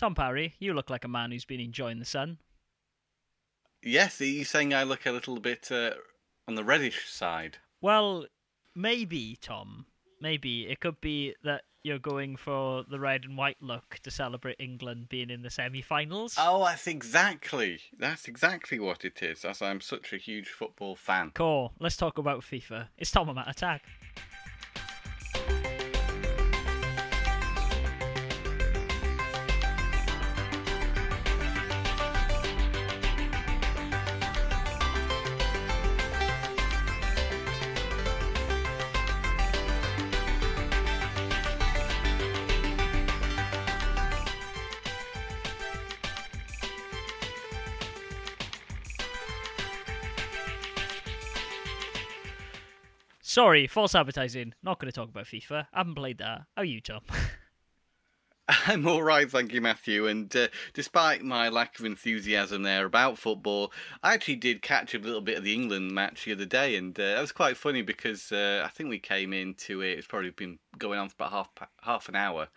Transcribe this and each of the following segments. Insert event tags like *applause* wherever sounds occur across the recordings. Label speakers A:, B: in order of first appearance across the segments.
A: Tom Parry, you look like a man who's been enjoying the sun.
B: Yes, are you saying I look a little bit uh, on the reddish side?
A: Well, maybe, Tom. Maybe. It could be that you're going for the red and white look to celebrate England being in the semi finals.
B: Oh, that's exactly. That's exactly what it is, as I'm such a huge football fan.
A: Cool. Let's talk about FIFA. It's Tom at Attack. Sorry, false advertising. Not going to talk about FIFA. I haven't played that. How are you, Tom? *laughs*
B: I'm all right, thank you, Matthew. And uh, despite my lack of enthusiasm there about football, I actually did catch a little bit of the England match the other day, and uh, it was quite funny because uh, I think we came into it. It's probably been going on for about half half an hour,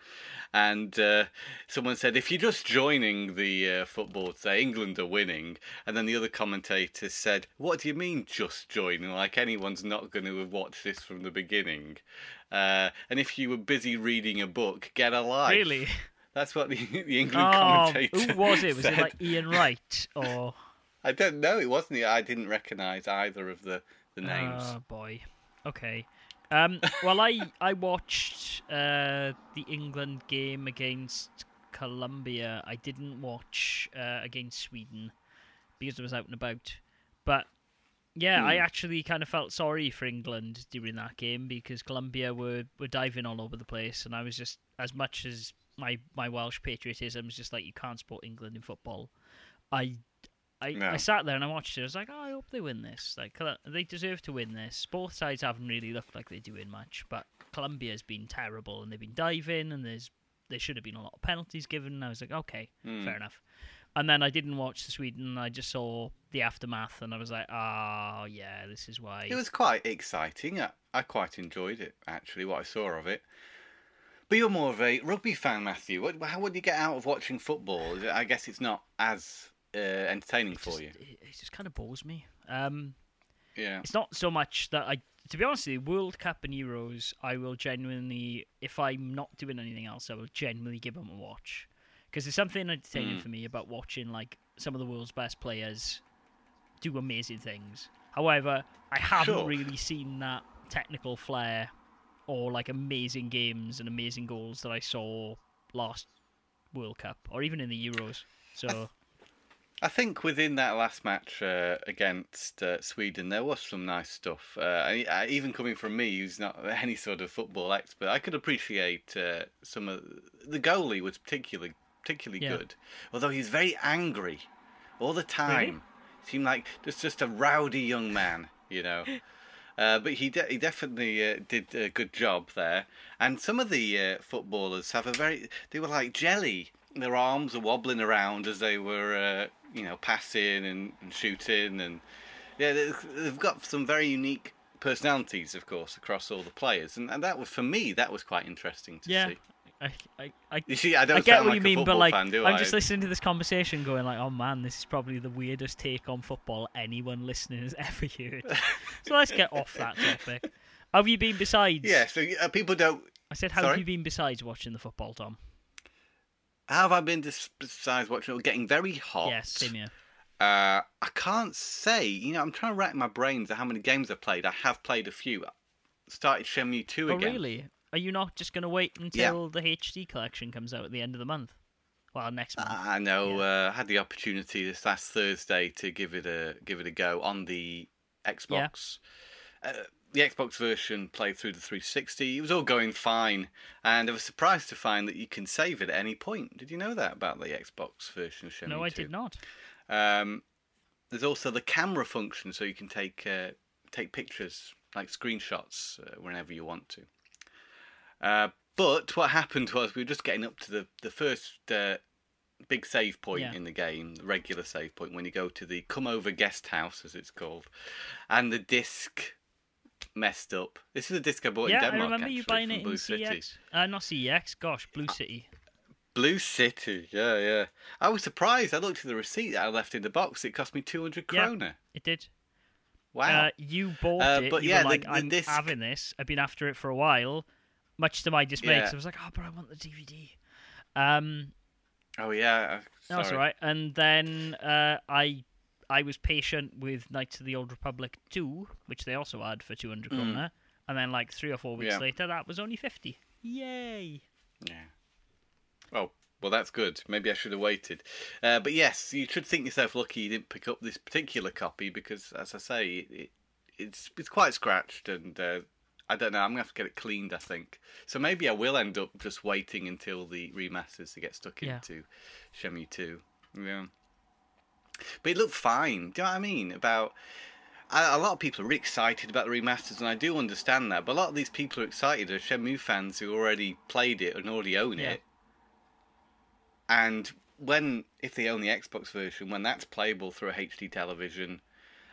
B: and uh, someone said, "If you're just joining the uh, football today, England are winning," and then the other commentator said, "What do you mean just joining? Like anyone's not going to have watched this from the beginning." Uh, and if you were busy reading a book, get a life.
A: Really?
B: That's what the, *laughs* the England
A: Oh,
B: commentator.
A: who was it? Was
B: said.
A: it like Ian Wright or? *laughs*
B: I don't know. It wasn't. I didn't recognise either of the the names.
A: Oh boy. Okay. Um, well, I I watched uh, the England game against Colombia. I didn't watch uh, against Sweden because I was out and about. But yeah, I
B: Hmm.
A: actually kind of felt sorry for England during that game because Colombia were, were diving all over the place, and I was just as much as my my Welsh patriotism is just like you can't support England in football. I I,
B: No.
A: I sat there and I watched it. I was like, oh, I hope they win this. Like they deserve to win this. Both sides haven't really looked like they're doing much, but Colombia's been terrible and they've been diving and there's there should have been a lot of penalties given. And I was like, okay,
B: Hmm.
A: fair enough. And then I didn't watch the Sweden. I just saw the aftermath, and I was like, oh yeah, this is why.
B: It was quite exciting. I, I quite enjoyed it actually. What I saw of it. But you're more of a rugby fan, Matthew. What, how would you get out of watching football? I guess it's not as uh, entertaining
A: It
B: for
A: just,
B: you.
A: It, it just kind of bores me. Um,
B: Yeah.
A: it's not so much that I, to be honest with you, World Cup and Euros, I will genuinely, if I'm not doing anything else, I will genuinely give them a watch. Because there's something entertaining
B: Mm.
A: for me about watching like some of the world's best players do amazing things. However, I haven't
B: Sure.
A: really seen that technical flair or like amazing games and amazing goals that I saw last World Cup or even in the Euros. So
B: I think within that last match uh, against uh, Sweden, there was some nice stuff. Uh, I, I, even coming from me, who's not *laughs* any sort of football expert, I could appreciate uh, some of the goalie was particularly particularly
A: Yeah.
B: good. Although he's very angry all the time. Seemed like just just a rowdy young man, you know. *laughs* Uh, but he de- he definitely uh, did a good job there. And some of the uh, footballers have a very they were like jelly. Their arms are wobbling around as they were uh, you know passing and, and shooting and yeah they- they've got some very unique personalities of course across all the players and, and that was for me that was quite interesting to
A: yeah,
B: see.
A: I, I, I
B: You see, I don't
A: I get what
B: like
A: you mean, but like,
B: fan,
A: I'm just listening to this conversation, going like, "Oh man, this is probably the weirdest take on football anyone listening has *laughs* ever heard." so let's get off that topic. Have you been besides?
B: Yeah, so uh, people don't.
A: I said, how have
B: Sorry?
A: you been besides watching the football, Tom?
B: Have I been besides watching? it? Getting very hot.
A: Yes, same here.
B: Uh, I can't say. You know, I'm trying to rack my brains at how many games I've played. I have played a few. Started Shenmue 2
A: Oh
B: again.
A: really? Are you not just going to wait until the HD collection comes out at the end of the month? Well, next month.
B: I know. Uh, I had the opportunity this last Thursday to give it a give it a go on the Xbox. Uh, the Xbox version played through the 360. It was all going fine, and I was surprised to find that you can save it at any point. Did you know that about the Xbox version
A: no, I did not.
B: Um, there's also the camera function, so you can take uh, take pictures like screenshots uh, whenever you want to. Uh, but what happened was we were just getting up to the the first uh, big save point
A: Yeah.
B: in the game, the regular save point when you go to the come over guest house as it's called, and the disc messed up. This is a disc I bought
A: yeah,
B: in
A: I
B: Denmark
A: remember you buying it in
B: Blue City.
A: CX. Uh, not CX. Gosh, Blue City.
B: Blue City, yeah, yeah. I was surprised. I looked at the receipt that I left in the box. It cost me 200
A: Yeah.
B: kroner.
A: It did.
B: Wow.
A: Uh, you bought
B: Uh,
A: it.
B: but
A: you
B: yeah,
A: were like,
B: the
A: I'm
B: disc-
A: having this. I've been after it for a while, much to my dismay.
B: Yeah.
A: I was like, oh, but I want the DVD. Um,
B: oh, yeah. uh,
A: no, that's all right. And then uh, I, I was patient with Knights of the Old Republic 2, which they also had for 200
B: Mm.
A: kroner. And then, like three or four weeks
B: Yeah.
A: later, that was only 50. Yay!
B: Yeah. Oh, well, that's good. Maybe I should have waited. Uh, but yes, you should think yourself lucky you didn't pick up this particular copy because, as I say, it, it, it's it's quite scratched and uh, I don't know. I'm gonna have to get it cleaned. I think so. Maybe I will end up just waiting until the remasters to get stuck
A: Yeah.
B: into Shenmue Two. Yeah. But it looked fine. Do you know what I mean? About a lot of people are really excited about the remasters, and I do understand that. But a lot of these people are excited are Shenmue fans who already played it and already own
A: Yeah.
B: it. And when, if they own the Xbox version, when that's playable through a HD television,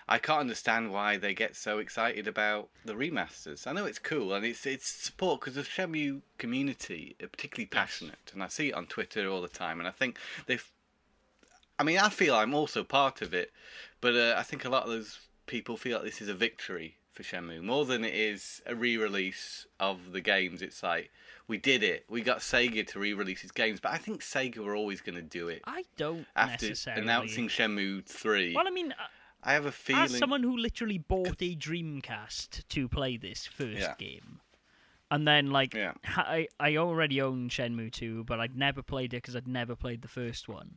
B: I can't understand why they get so excited about the remasters. I know it's cool and it's it's support because the Shenmue community are particularly passionate, and I see it on Twitter all the time. And I think they've, I mean, I feel I'm also part of it, but uh, I think a lot of those people feel like this is a victory for Shenmue more than it is a re-release of the games. It's like we did it, we got Sega to re-release its games, but I think Sega were always going to do it
A: I don't
B: after
A: necessarily.
B: announcing Shenmue Three.
A: Well, I mean, uh,
B: I have a feeling.
A: as someone who literally bought a Dreamcast to play this first
B: Yeah.
A: game, and then like
B: Yeah.
A: I I already own Shenmue 2, but I'd never played it because I'd never played the first one.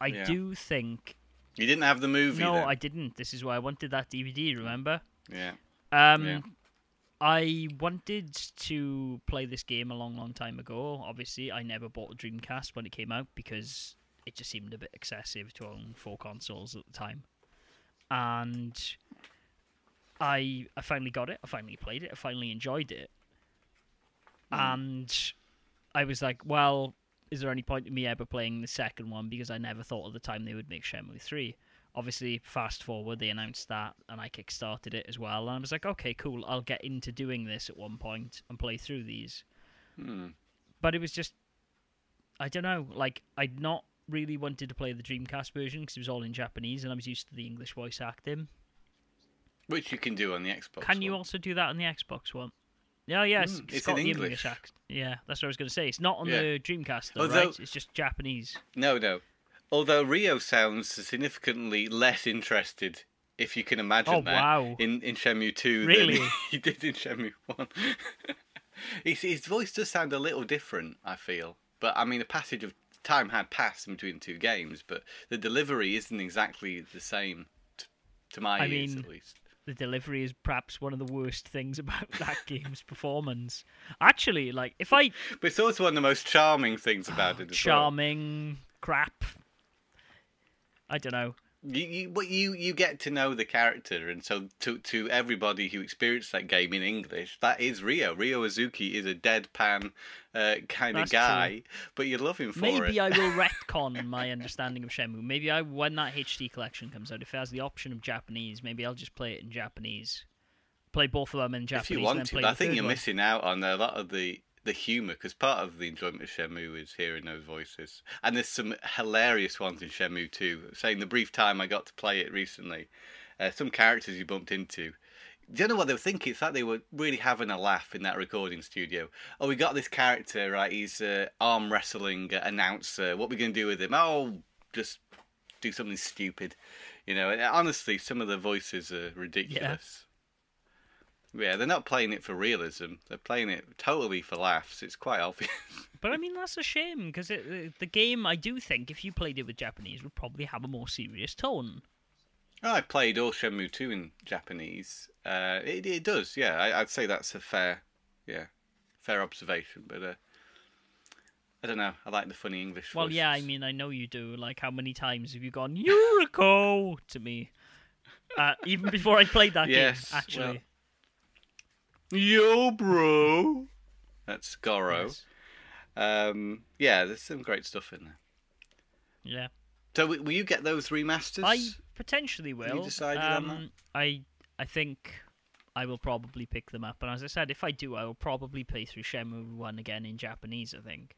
A: I
B: Yeah.
A: do think
B: You didn't have the movie.
A: no,
B: then?
A: I didn't. This is why I wanted that DVD. Remember?
B: Yeah.
A: Um,
B: Yeah.
A: I wanted to play this game a long, long time ago. Obviously, I never bought a Dreamcast when it came out because it just seemed a bit excessive to own four consoles at the time. And I, I finally got it. I finally played it. I finally enjoyed it. And I was like, well, is there any point in me ever playing the second one? Because I never thought at the time they would make Shenmue 3 obviously fast forward they announced that and i kickstarted it as well and i was like okay cool i'll get into doing this at one point and play through these
B: Hmm.
A: but it was just i don't know like i'd not really wanted to play the dreamcast version because it was all in japanese and i was used to the english voice acting
B: Which you can do on the Xbox.
A: can you also do that on the xbox one yeah yes
B: Mm,
A: it's
B: it's
A: got
B: in
A: the
B: English.
A: accent yeah that's what i was going to say it's not on
B: Yeah.
A: the dreamcast though
B: Although-
A: right it's just japanese
B: No, no. Although Ryo sounds significantly less interested, if you can imagine
A: Oh,
B: that,
A: wow.
B: in, in Shenmue 2
A: Really?
B: than *laughs* he did in Shenmue 1. *laughs* his, his voice does sound a little different, I feel. But, I mean, a passage of time had passed in between two games, but the delivery isn't exactly the same, t- to my
A: I
B: ears
A: mean,
B: at least.
A: The delivery is perhaps one of the worst things *laughs* about that game's performance. Actually, like if I *laughs*
B: But it's also one of the most charming things about it as well.
A: charming crap, I don't know.
B: You, you, but you, you get to know the character, and so to to everybody who experienced that game in English, that is Ryo. Ryo Hazuki is a deadpan uh, kind of guy, but you love him for
A: Maybe
B: it.
A: I will *laughs* retcon my understanding of Shenmue. Maybe I, when that HD collection comes out, if it has the option of Japanese, maybe I'll just play it in Japanese. Play both of them in Japanese.
B: if you want to, but I think you're
A: one.
B: missing out on a lot of the the humour because part of the enjoyment of Shenmue is hearing those voices, and there's some hilarious ones in Shenmue too. Saying the brief time I got to play it recently, uh, some characters you bumped into. Do you know what they were thinking? It's like they were really having a laugh in that recording studio. Oh, we got this character, right? He's uh, arm wrestling announcer. What are we going to do with him? Oh, just do something stupid. You know, and honestly, some of the voices are ridiculous. Yeah, they're not playing it for realism. They're playing it totally for laughs. It's quite obvious. *laughs*
A: But I mean, that's a shame because the game, I do think, if you played it with Japanese, would probably have a more serious tone.
B: I played all Shenmue 2 in Japanese. Uh, it, it does, yeah. I, I'd say that's a fair, yeah, fair observation. But uh, I don't know. I like the funny English.
A: Well, yeah, I mean, I know you do. Like, how many times have you gone Yuriko to me? Uh, even before I played that *laughs*
B: Yes,
A: game, actually.
B: well- Yo, bro. That's Goro.
A: Yes.
B: Um, yeah, there's some great stuff in there.
A: Yeah.
B: So, will you get those remasters?
A: I potentially will.
B: You decided on
A: um,
B: that?
A: I I think I will probably pick them up, and as I said, if I do, I will probably play through Shenmue One again in Japanese. I think.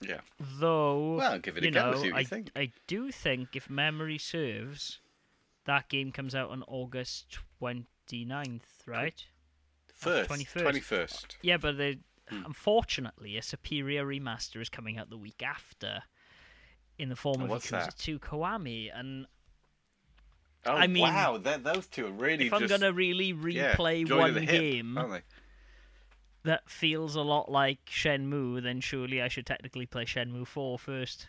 B: Yeah.
A: Though,
B: Well, give it a go,
A: know, I,
B: think.
A: I do think, if memory serves, that game comes out on August 29th, right?
B: First,
A: 21st.
B: twenty first.
A: Yeah, but the,
B: Hmm.
A: unfortunately, a superior remaster is coming out the week after in the form
B: Oh,
A: of
B: what's
A: Yakuza
B: that?
A: 2 Kiwami. And
B: Oh
A: I mean,
B: wow, that, those two are really
A: if I'm going to really replay
B: joy to
A: one
B: hip,
A: game that feels a lot like Shenmue, then surely I should technically play Shenmue 4 first.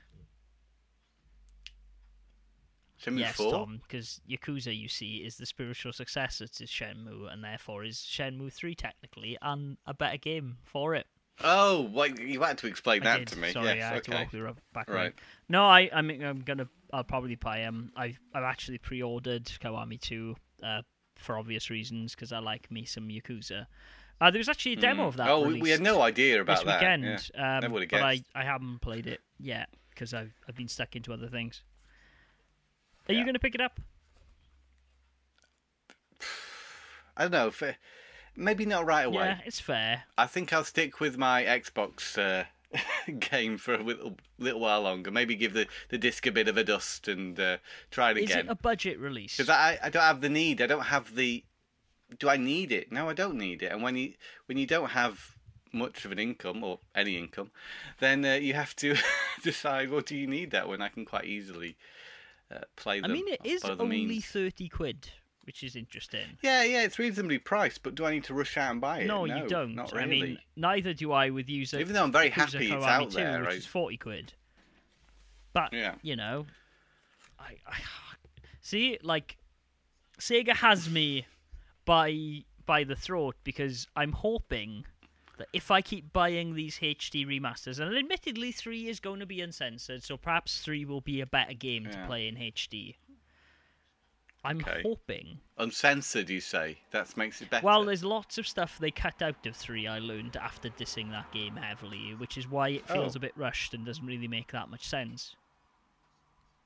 B: Shenmue
A: yes,
B: four.
A: Tom, because Yakuza, you see, is the spiritual successor to Shenmue, and therefore is Shenmue 3 technically, and a better game for it.
B: Oh, well, you had to explain
A: I
B: that
A: did.
B: to me.
A: Sorry,
B: yes,
A: I had to walk back
B: Right.
A: No, I, I mean, I'm gonna, I'll probably buy them. I've, I've actually pre-ordered Kiwami 2, uh, for obvious reasons, because I like me some Yakuza. Uh, there was actually a demo
B: Hmm.
A: of that.
B: Oh, we, had no idea about
A: this
B: that.
A: weekend,
B: yeah.
A: um, but I. I haven't played it yet because I've, I've been stuck into other things. Are you going to pick it up? *sighs*
B: I don't know. If, uh, maybe not right away.
A: Yeah, it's fair.
B: I think I'll stick with my Xbox uh, *laughs* game for a little, little while longer. Maybe give the, the disc a bit of a dust and uh, try it
A: Is
B: again.
A: Is it a budget release?
B: Because I, I don't have the need. I don't have the. Do I need it? No, I don't need it. And when you when you don't have much of an income or any income, then uh, you have to *laughs* decide. Well, do you need that when I can quite easily uh, play
A: I mean, it is only
B: means?
A: thirty quid, which is interesting.
B: Yeah, yeah, it's reasonably priced, but do I need to rush out and buy it?
A: No, you don't.
B: Not
A: I
B: really.
A: mean, neither do I with user.
B: Even though I'm very
A: Yakuza
B: happy it's
A: Kiwami
B: out
A: 2,
B: there,
A: which
B: right?
A: is forty quid. But
B: Yeah.
A: you know, I, I see like Sega has me by by the throat because I'm hoping that if I keep buying these HD remasters, and admittedly three is going to be uncensored, so perhaps three will be a better game to play in HD. I'm
B: Okay.
A: hoping
B: Uncensored, you say? That makes it better.
A: Well, there's lots of stuff they cut out of 3 I learned after dissing that game heavily, which is why it feels
B: Oh.
A: a bit rushed and doesn't really make that much sense.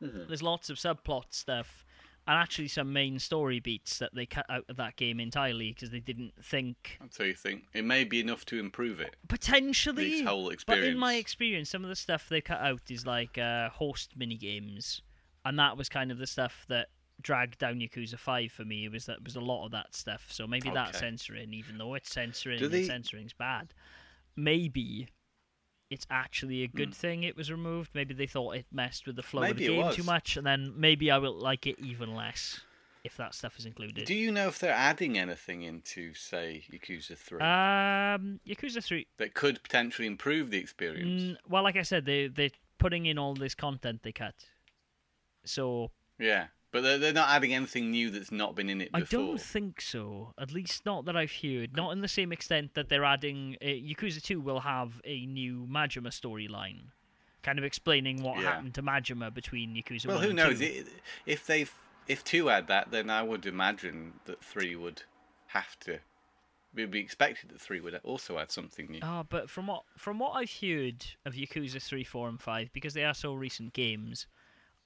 B: Mhm.
A: There's lots of subplot stuff and actually some main story beats that they cut out of that game entirely because they didn't think
B: So you think. It may be enough to improve it?
A: potentially.
B: This whole
A: but in my experience. some of the stuff they cut out is like uh, host mini games and that was kind of the stuff that dragged down Yakuza 5 for me it was that was a lot of that stuff. So maybe that's censoring even though it's censoring
B: Do
A: and censoring's bad. Maybe it's actually a good thing it was removed maybe they thought it messed with the flow.
B: Maybe
A: of the game too much and then maybe I will like it even less if that stuff is included
B: Do you know if they're adding anything into, say, Yakuza 3
A: um Yakuza 3
B: that could potentially improve the experience?
A: Mm, well, like I said, they they're putting in all this content they cut. So
B: Yeah, but they're, they're not adding anything new that's not been in it before.
A: I don't think so. At least not that I've heard. Not in the same extent that they're adding. Uh, Yakuza Two will have a new Majima storyline, kind of explaining what
B: Yeah.
A: happened to Majima between Yakuza
B: well, who knows?
A: 2.
B: It, if they if two had that, then I would imagine that three would have to. It would be expected that three would also add something new.
A: Ah, but from what from what I've heard of Yakuza three, four, and five, because they are so recent games,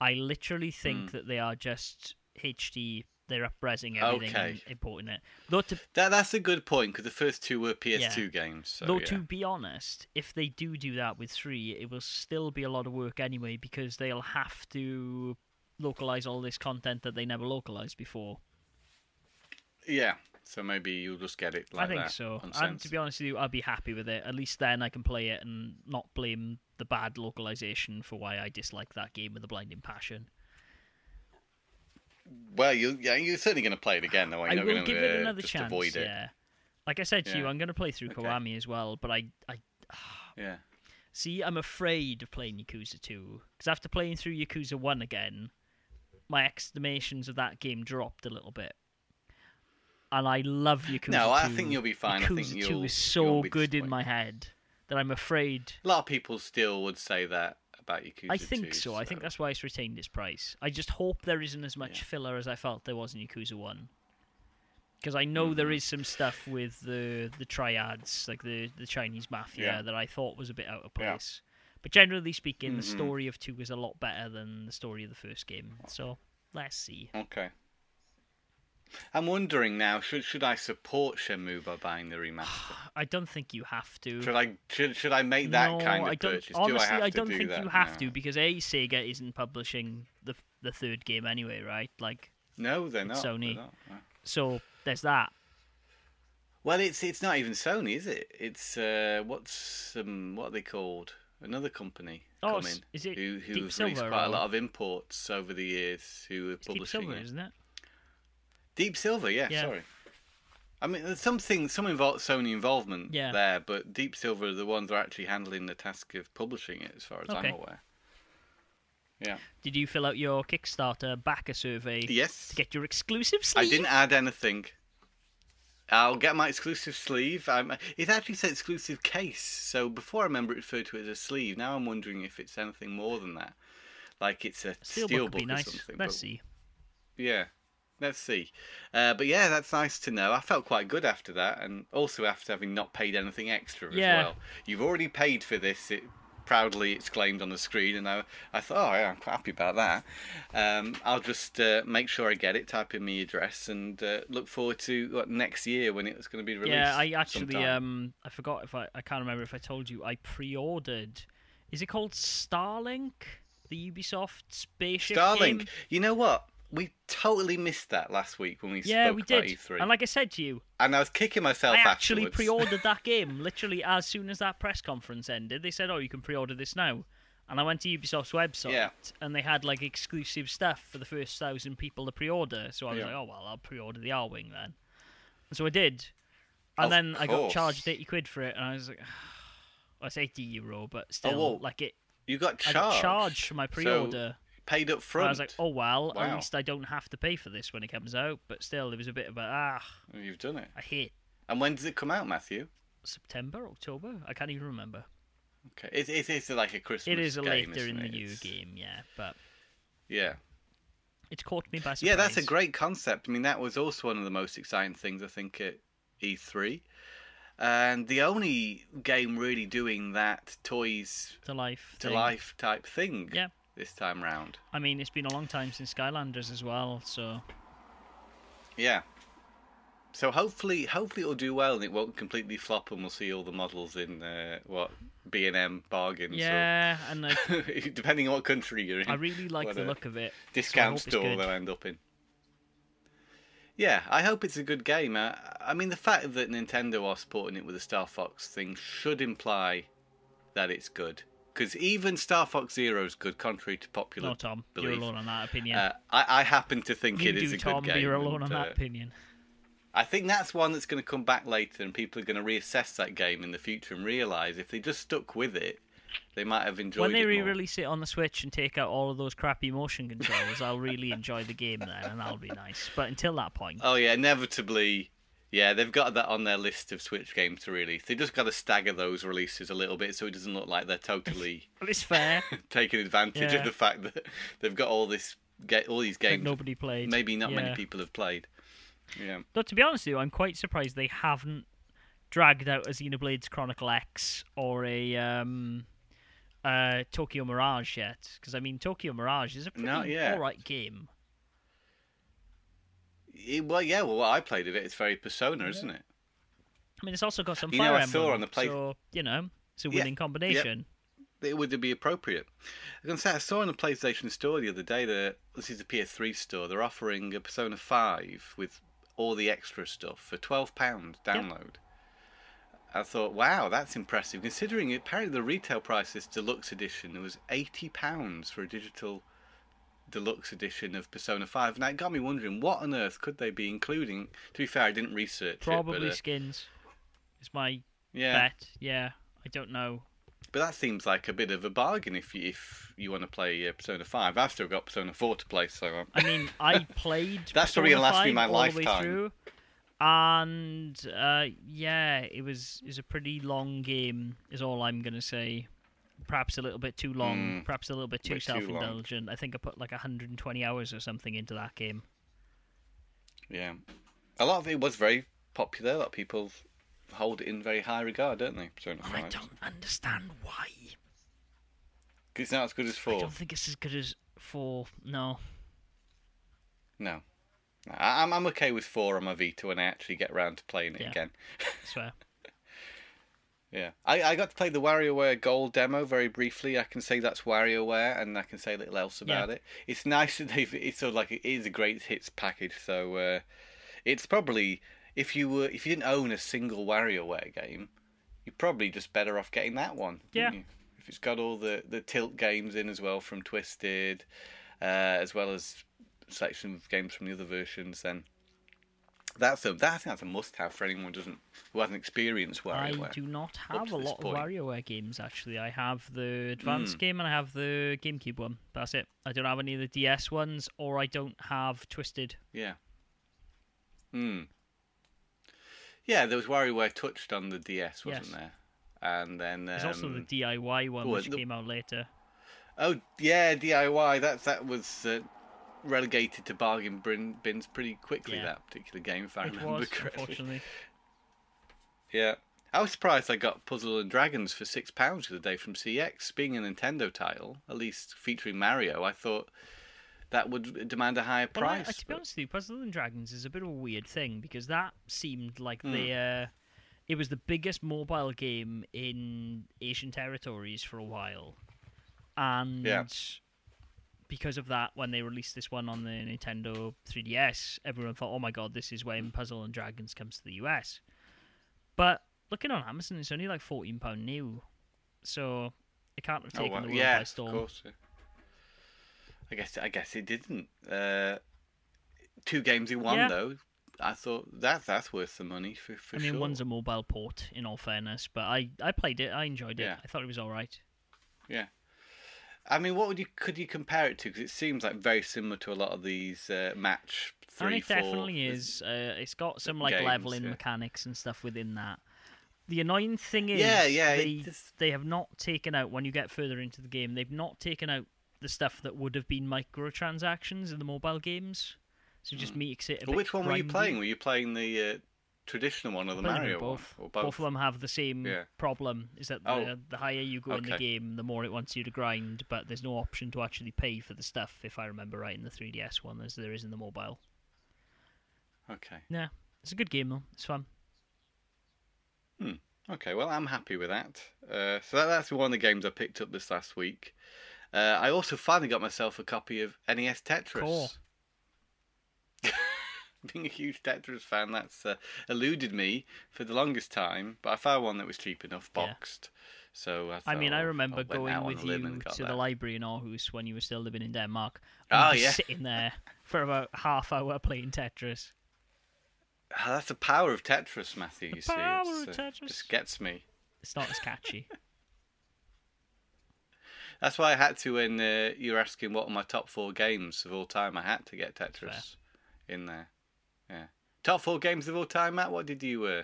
A: I literally think
B: Hmm.
A: that they are just HD. They're upresing everything
B: Okay.
A: and importing it. Though to
B: That that's a good point because the first two were PS2 games. So,
A: Though
B: yeah.
A: to be honest, if they do do that with three, it will still be a lot of work anyway because they'll have to localize all this content that they never localized before.
B: Yeah, so maybe you'll just get it like that.
A: I think
B: that.
A: so. And to be honest with you, I'll be happy with it. At least then I can play it and not blame the bad localization for why I dislike that game with a blinding passion.
B: Well, you yeah, you're certainly going to play it again, though.
A: I will
B: gonna,
A: give it
B: uh,
A: another
B: just
A: chance.
B: Avoid it.
A: Yeah. Like I said to you, I'm going to play through
B: Okay.
A: Kiwami as well, but I, I *sighs*
B: Yeah.
A: See, I'm afraid of playing Yakuza 2 because after playing through Yakuza 1 again, my estimations of that game dropped a little bit. And I love Yakuza
B: No,
A: 2.
B: I think you'll be fine. I
A: Yakuza
B: think
A: 2
B: you'll-
A: is so good in my head that I'm afraid.
B: A lot of people still would say that about Yakuza.
A: I think
B: 2,
A: so. I think that's why it's retained its price. I just hope there isn't as much
B: Yeah.
A: filler as I felt there was in Yakuza 1. Because I know there
B: Mhm.
A: is some stuff with the the triads, like the, the Chinese mafia,
B: Yeah.
A: that I thought was a bit out of
B: Yeah.
A: place. But generally speaking, the
B: Mhm.
A: story of 2 is a lot better than the story of the first game. So, let's see.
B: Okay. I'm wondering now, should should I support Shenmue by buying the remaster? *sighs*
A: I don't think you have to.
B: Should I should, should I make that
A: no,
B: kind of
A: I don't,
B: purchase?
A: Honestly,
B: do I have
A: I don't
B: do
A: think you have to because a Sega isn't publishing the the third game anyway, right? Like,
B: No, they're not.
A: It's
B: they're
A: Sony.
B: not, no.
A: so there's that.
B: Well, it's it's not even Sony, is it? It's uh, what's um, what are they called? Another company
A: Oh,
B: coming
A: is it
B: who who
A: Deep
B: released
A: Silver
B: quite a lot of imports over the years. Who are
A: It's Deep
B: publishing
A: Silver,
B: it.
A: isn't it?
B: Deep Silver, yeah,
A: Yeah.
B: sorry. I mean, there's something, some invol- Sony involvement
A: Yeah.
B: there, but Deep Silver are the ones that are actually handling the task of publishing it, as far as
A: Okay.
B: I'm aware. Yeah.
A: Did you fill out your Kickstarter backer survey
B: Yes.
A: to get your exclusive sleeve?
B: I didn't add anything. I'll get my exclusive sleeve. Um, it actually said exclusive case, so before I remember it referred to it as a sleeve. Now I'm wondering if it's anything more than that, like it's a
A: Steelbook
B: steelbook
A: would
B: or
A: nice.
B: something.
A: Let's
B: but-
A: see.
B: Yeah, let's see. Uh, but yeah, that's nice to know. I felt quite good after that, and also after having not paid anything extra
A: Yeah.
B: as well. You've already paid for this. It proudly exclaimed on the screen, and I, I thought, oh yeah, I'm quite happy about that. Um, I'll just uh, make sure I get it, type in my address, and uh, look forward to what, next year when it's going to be released.
A: Yeah, I actually um I forgot if I I can't remember if I told you I pre-ordered. Is it called Starlink? The Ubisoft spaceship
B: Starlink.
A: game?
B: You know what? We totally missed that last week when we
A: Yeah,
B: spoke
A: we
B: about
A: did.
B: E3,
A: And like I said to you,
B: and I was kicking myself.
A: I actually
B: afterwards.
A: pre-ordered *laughs* that game literally as soon as that press conference ended. They said, "Oh, you can pre-order this now." And I went to Ubisoft's website,
B: Yeah.
A: and they had like exclusive stuff for the first thousand people to pre-order. So I was
B: Yeah.
A: like, "Oh well, I'll pre-order the Arwing then." And so I did, and
B: Of
A: then I got charged eighty quid for it, and I was like, *sighs* well, "It's eighty euro, but oh, still,
B: whoa.
A: like it."
B: You got
A: I
B: charged.
A: got charged for my pre-order.
B: Paid up
A: and
B: front.
A: I was like, "Oh well,
B: Wow.
A: at least I don't have to pay for this when it comes out." But still, there was a bit of a ah,
B: You've done it.
A: I hate
B: And when does it come out, Matthew?
A: September, October. I can't even remember.
B: Okay, it, it is like a Christmas.
A: It is a
B: game,
A: later in
B: isn't
A: the
B: it?
A: year
B: It's-
A: game, yeah, but
B: Yeah,
A: it's caught me by surprise.
B: yeah, that's a great concept. I mean, that was also one of the most exciting things I think at E3, and the only game really doing that toys
A: to life.
B: to
A: thing.
B: life type thing.
A: Yeah.
B: This time round.
A: I mean, it's been a long time since Skylanders as well, so
B: Yeah. So hopefully, hopefully it'll do well and it won't completely flop, and we'll see all the models in uh, what B and M bargains.
A: yeah. And like, *laughs*
B: depending on what country you're in.
A: I really like
B: What
A: the look of it.
B: discount
A: it's
B: store they'll end up in. Yeah, I hope it's a good game. Uh, I mean, the fact that Nintendo are supporting it with a Star Fox thing should imply that it's good. Because even Star Fox Zero is good, contrary to popular
A: No, Tom,
B: belief.
A: you're alone on that opinion.
B: Uh, I, I happen to think
A: you
B: it is
A: do,
B: a
A: Tom,
B: good game.
A: you're alone
B: and,
A: on that
B: uh,
A: opinion.
B: I think that's one that's going to come back later, and people are going to reassess that game in the future and realise if they just stuck with it, they might have enjoyed it.
A: When they
B: it more.
A: re-release it on the Switch and take out all of those crappy motion controls, I'll really enjoy the game then, and that'll be nice. But until that point,
B: Oh yeah, inevitably. Yeah, they've got that on their list of Switch games to release. They just got to stagger those releases a little bit so it doesn't look like they're totally *laughs*
A: but it's fair. *laughs*
B: taking advantage
A: Yeah.
B: of the fact that they've got all this get all these
A: that
B: games.
A: nobody played.
B: maybe not many people have played. Yeah.
A: Though to be honest with you, I'm quite surprised they haven't dragged out a Xenoblade Chronicle X or a um, uh, Tokyo Mirage yet. Because I mean, Tokyo Mirage is a pretty alright game.
B: It- well, yeah. Well, what I played of it, it's very Persona, isn't it?
A: I mean, it's also got some
B: You know,
A: Fire
B: I
A: Emblem,
B: saw on the play-
A: so you know it's a
B: Yeah,
A: winning combination.
B: It would be appropriate. I can say I saw on the PlayStation Store the other day that this is the PS3 store. They're offering a Persona 5 with all the extra stuff for twelve pounds download. I thought, wow, that's impressive. Considering apparently the retail price this deluxe edition it was eighty pounds for a digital deluxe edition of Persona 5. Now it got me wondering, what on earth could they be including? To be fair, I didn't research
A: Probably
B: it, but uh,
A: skins. Is my
B: yeah,
A: bet. Yeah, I don't know.
B: But that seems like a bit of a bargain if you if you want to play uh, Persona Five. I've still got Persona Four to play, so um,
A: I mean, I *laughs* played.
B: That's probably
A: Persona
B: gonna last me
A: 5
B: my lifetime.
A: through, and uh, yeah, it was is a pretty long game. Is all I'm gonna say. Perhaps a little bit too long.
B: Mm,
A: perhaps a little bit too
B: long.
A: self-indulgent. I think I put like 120 hours or something into that game.
B: yeah, a lot of it was very popular. A lot of people hold it in very high regard, don't they?
A: And I don't understand why.
B: It's not as good as
A: 4.
B: I
A: don't think it's as good as four. No.
B: No, I- I'm I'm okay with four on my Vita when I actually get around to playing it
A: Yeah.
B: again.
A: swear. *laughs*
B: Yeah, I, I got to play the WarioWare Gold demo very briefly. I can say that's WarioWare, and I can say little else
A: Yeah.
B: about it. It's nice that they've. It's sort of like it is a great hits package. So uh, it's probably if you were if you didn't own a single WarioWare game, you're probably just better off getting that one.
A: Yeah.
B: If it's got all the the tilt games in as well from Twisted, uh, as well as a selection of games from the other versions, then. That's a that I think that's a must-have for anyone who doesn't who hasn't experienced WarioWare.
A: I do not have a lot
B: point.
A: of WarioWare games actually. I have the advanced
B: Mm.
A: game and I have the GameCube one. That's it. I don't have any of the DS ones, or I don't have Twisted.
B: Yeah. Hmm. Yeah, there was WarioWare touched on the DS, wasn't
A: Yes.
B: there? And then
A: There's also the
B: um,
A: DIY one,
B: oh,
A: which
B: the-
A: came out later.
B: oh yeah, DIY. That that was uh, relegated to bargain bin, bins pretty quickly.
A: Yeah.
B: That particular game, if I
A: It
B: remember
A: was,
B: correctly.
A: unfortunately. *laughs*
B: Yeah. I was surprised I got Puzzle and Dragons for six pounds the other day from CX. Being a Nintendo title, at least featuring Mario, I thought that would demand a higher
A: Well, I,
B: price.
A: I- to be
B: but-
A: honest with you, Puzzle and Dragons is a bit of a weird thing because that seemed like
B: Hmm.
A: the uh, it was the biggest mobile game in Asian territories for a while, and
B: Yeah.
A: Because of that, when they released this one on the Nintendo 3DS, everyone thought, "Oh my god, this is when Puzzle and Dragons comes to the US." But looking on Amazon, it's only like fourteen pound new, so it can't have
B: Oh,
A: taken
B: well,
A: the world
B: yeah,
A: by storm.
B: Of course. yeah. I guess I guess it didn't. Uh, two games in one
A: Yeah.
B: though. I thought that that's worth the money for for
A: I mean,
B: sure.
A: one's a mobile port, in all fairness, but I, I played it. I enjoyed it.
B: Yeah.
A: I thought it was all right.
B: I mean, what would you could you compare it to? Because it seems like very similar to a lot of these uh, match three,
A: and it
B: four.
A: definitely is. Uh, it's got some like
B: games,
A: leveling
B: yeah.
A: mechanics and stuff within that. The annoying thing is,
B: Yeah, yeah,
A: they
B: just-
A: they have not taken out when you get further into the game. They've not taken out the stuff that would have been microtransactions in the mobile games. So it just makes it. A
B: Well,
A: bit
B: which one were you playing? Were you playing the uh, traditional one or the Mario
A: both.
B: one? Or
A: both. of them have the same
B: Yeah.
A: problem. Is that the,
B: Oh.
A: the higher you go in the game, the more it wants you to grind. But there's no option to actually pay for the stuff, if I remember right, in the 3DS one, as there is in the mobile.
B: Okay.
A: Yeah, it's a good game though. It's fun. Hmm.
B: Okay, well, I'm happy with that. Uh, so that, that's one of the games I picked up this last week. Uh, I also finally got myself a copy of NES Tetris.
A: Cool. *laughs* *laughs*
B: Being a huge Tetris fan, that's uh, eluded me for the longest time, but I found one that was cheap enough,
A: Yeah.
B: boxed. So I,
A: I mean, I
B: oh,
A: remember
B: went
A: going with you to
B: that.
A: the library in Aarhus when you were still living in Denmark.
B: Oh, yeah.
A: sitting there for about half hour playing Tetris.
B: Ah, that's the power of Tetris, Matthew. You see,
A: power of
B: uh,
A: Tetris.
B: just gets me.
A: It's not as catchy. *laughs*
B: That's why I had to when uh, you were asking what are my top four games of all time. I had to get Tetris in there. Yeah, top four games of all time, Matt. What did you uh,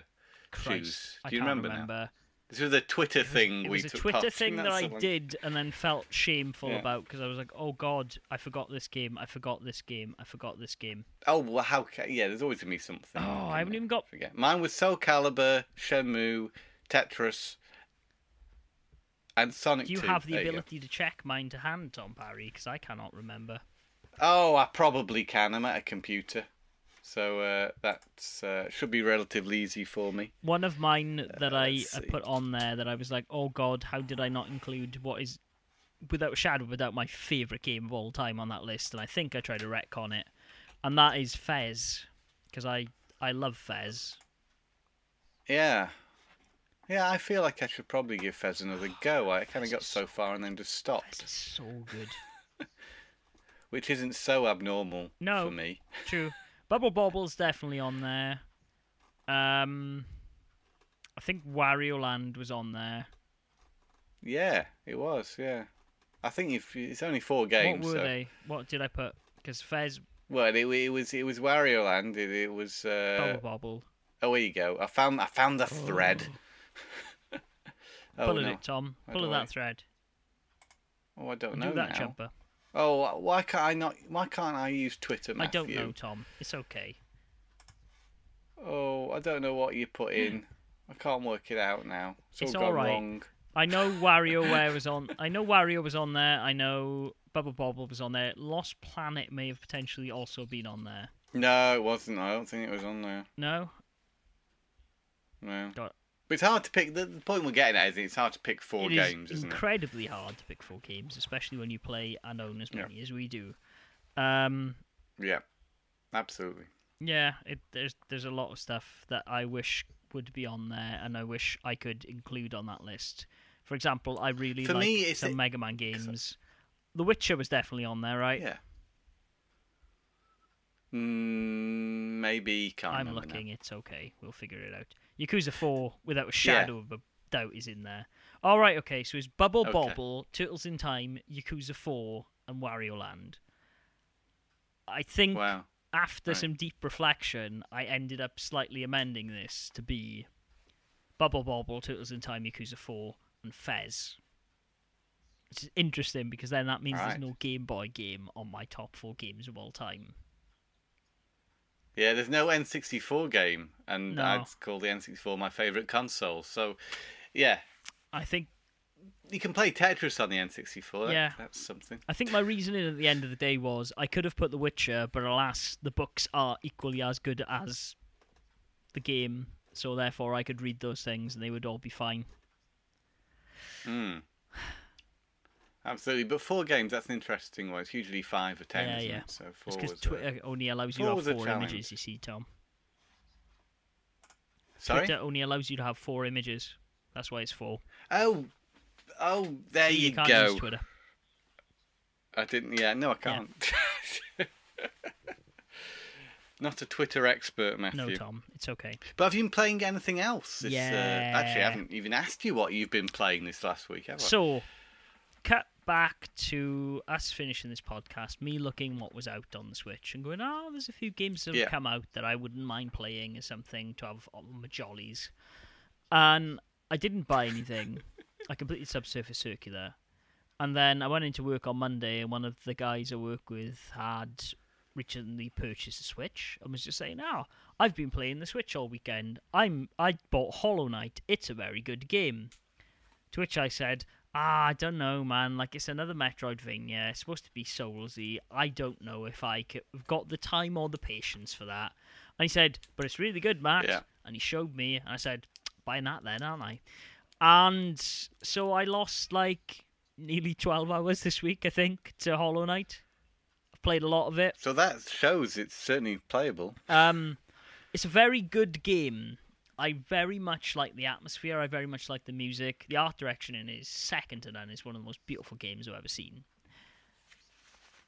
B: choose?
A: I
B: Do you
A: can't
B: remember, now? This was a Twitter thing
A: It
B: we
A: was a
B: took
A: Twitter thing that I did and then felt shameful
B: Yeah.
A: about because I was like, oh god, I forgot this game, I forgot this game, I forgot this game.
B: Oh well, how? Ca- yeah, there's always gonna be something.
A: Oh, I haven't even got.
B: Forget. Mine was Soul Calibur, Shenmue, Tetris, and Sonic
A: Do you
B: 2.
A: have the
B: There
A: ability to check mine to hand, Tom Parry? Because I cannot remember.
B: Oh, I probably can. I'm at a computer, so uh, that's uh, should be relatively easy for me.
A: One of mine that I
B: let's
A: uh, put on there that I was like, oh god, how did I not include what is, without a shadow, without my favourite game of all time on that list? And I think I tried to retcon it, and that is Fez, because I I love Fez.
B: Yeah. Yeah, I feel like I should probably give Fez another go. I *sighs* kind of got so far and then just
A: Fez
B: stopped,
A: is so good. *laughs*
B: which isn't so abnormal
A: No.
B: for me.
A: True. *laughs* Bubble Bobble's definitely on there. Um, I think Wario Land was on there.
B: Yeah, it was. Yeah, I think if it's only four games.
A: what were
B: so-
A: they? What did I put? Because Fez,
B: Well, it, it was it was Wario Land. It, it was. Uh,
A: Bubble Bobble.
B: oh, here you go. I found I found the thread. Oh *laughs*
A: Pull
B: no.
A: it, Tom. Pull
B: I-
A: that thread.
B: Oh, I don't know
A: do that
B: now.
A: jumper.
B: Oh, why can't I not? Why can't I use Twitter, Matthew?
A: I don't know, Tom. It's okay.
B: Oh, I don't know what you put in. I can't work it out now. It's,
A: It's
B: all gone wrong.
A: I know WarioWare was on. I know Wario was on there. I know Bubble Bobble was on there. Lost Planet may have potentially also been on there.
B: No, it wasn't. I don't think it was on there.
A: No.
B: No.
A: Got-
B: But it's hard to pick. The, the point we're getting at is it's hard to pick four
A: It is
B: games, isn't it?
A: It's incredibly hard to pick four games, especially when you play and own as
B: Yeah.
A: many as we do. Um,
B: Yeah, absolutely.
A: yeah, it, there's there's a lot of stuff that I wish would be on there, and I wish I could include on that list. For example, I really
B: For
A: like
B: me,
A: some
B: a-
A: Mega Man games. The Witcher was definitely on there, right?
B: Yeah. Mm, maybe can't.
A: I'm
B: remember now.
A: looking. It's okay. We'll figure it out. Yakuza 4, without a shadow of a doubt, is in there. All right. Okay. So it's Bubble
B: Okay.
A: Bobble, Turtles in Time, Yakuza 4, and Wario Land. I think
B: Wow.
A: after
B: right.
A: some deep reflection, I ended up slightly amending this to be Bubble Bobble, Turtles in Time, Yakuza 4, and Fez. Which is interesting because then that means
B: Right.
A: there's no Game Boy game on my top four games of all time.
B: Yeah, there's no N64 game, and
A: No.
B: I'd call the N64 my favourite console. So, yeah,
A: I think
B: you can play Tetris on the N64. that-
A: Yeah.
B: that's something.
A: I think my reasoning at the end of the day was I could have put The Witcher, but alas, the books are equally as good as the game, so therefore I could read those things and they would all be fine.
B: Mm. Absolutely, but four games, that's an interesting one. It's usually five or ten,
A: Yeah,
B: isn't
A: yeah.
B: it? So four
A: It's because
B: was, uh,
A: Twitter only allows you to have four images, you see, Tom.
B: Sorry?
A: Twitter only allows you to have four images. That's why it's four.
B: Oh, oh, there
A: See,
B: you,
A: can't
B: go.
A: use Twitter.
B: I didn't. Yeah, no, I can't. *laughs* Not a Twitter expert, Matthew.
A: No, Tom, it's okay.
B: But have you been playing anything else? This, uh, actually, I haven't even asked you what you've been playing this last week, have I?
A: So, cut back to us finishing this podcast, me looking what was out on the Switch and going, oh, there's a few games that have
B: Yeah.
A: come out that I wouldn't mind playing or something to have on my jollies. And I didn't buy anything. *laughs* I completed Subsurface Circular. And then I went into work on Monday, and one of the guys I work with had recently purchased a Switch and was just saying, "Oh, I've been playing the Switch all weekend. I'm I bought Hollow Knight. It's a very good game." To which I said, "Ah, I don't know, man. Like it's another Metroidvania. It's supposed to be Soulsy. I don't know if I c- have got the time or the patience for that." And he said, "But it's really good, Matt."
B: Yeah.
A: And he showed me, and I said, "Buying that then, aren't I?" And so I lost like nearly 12 hours this week, I think, to Hollow Knight. I've played a lot of it.
B: So that shows it's certainly playable.
A: Um, it's a very good game. I very much like the atmosphere. I very much like the music. The art direction in it is second to none. It's one of the most beautiful games I've ever seen.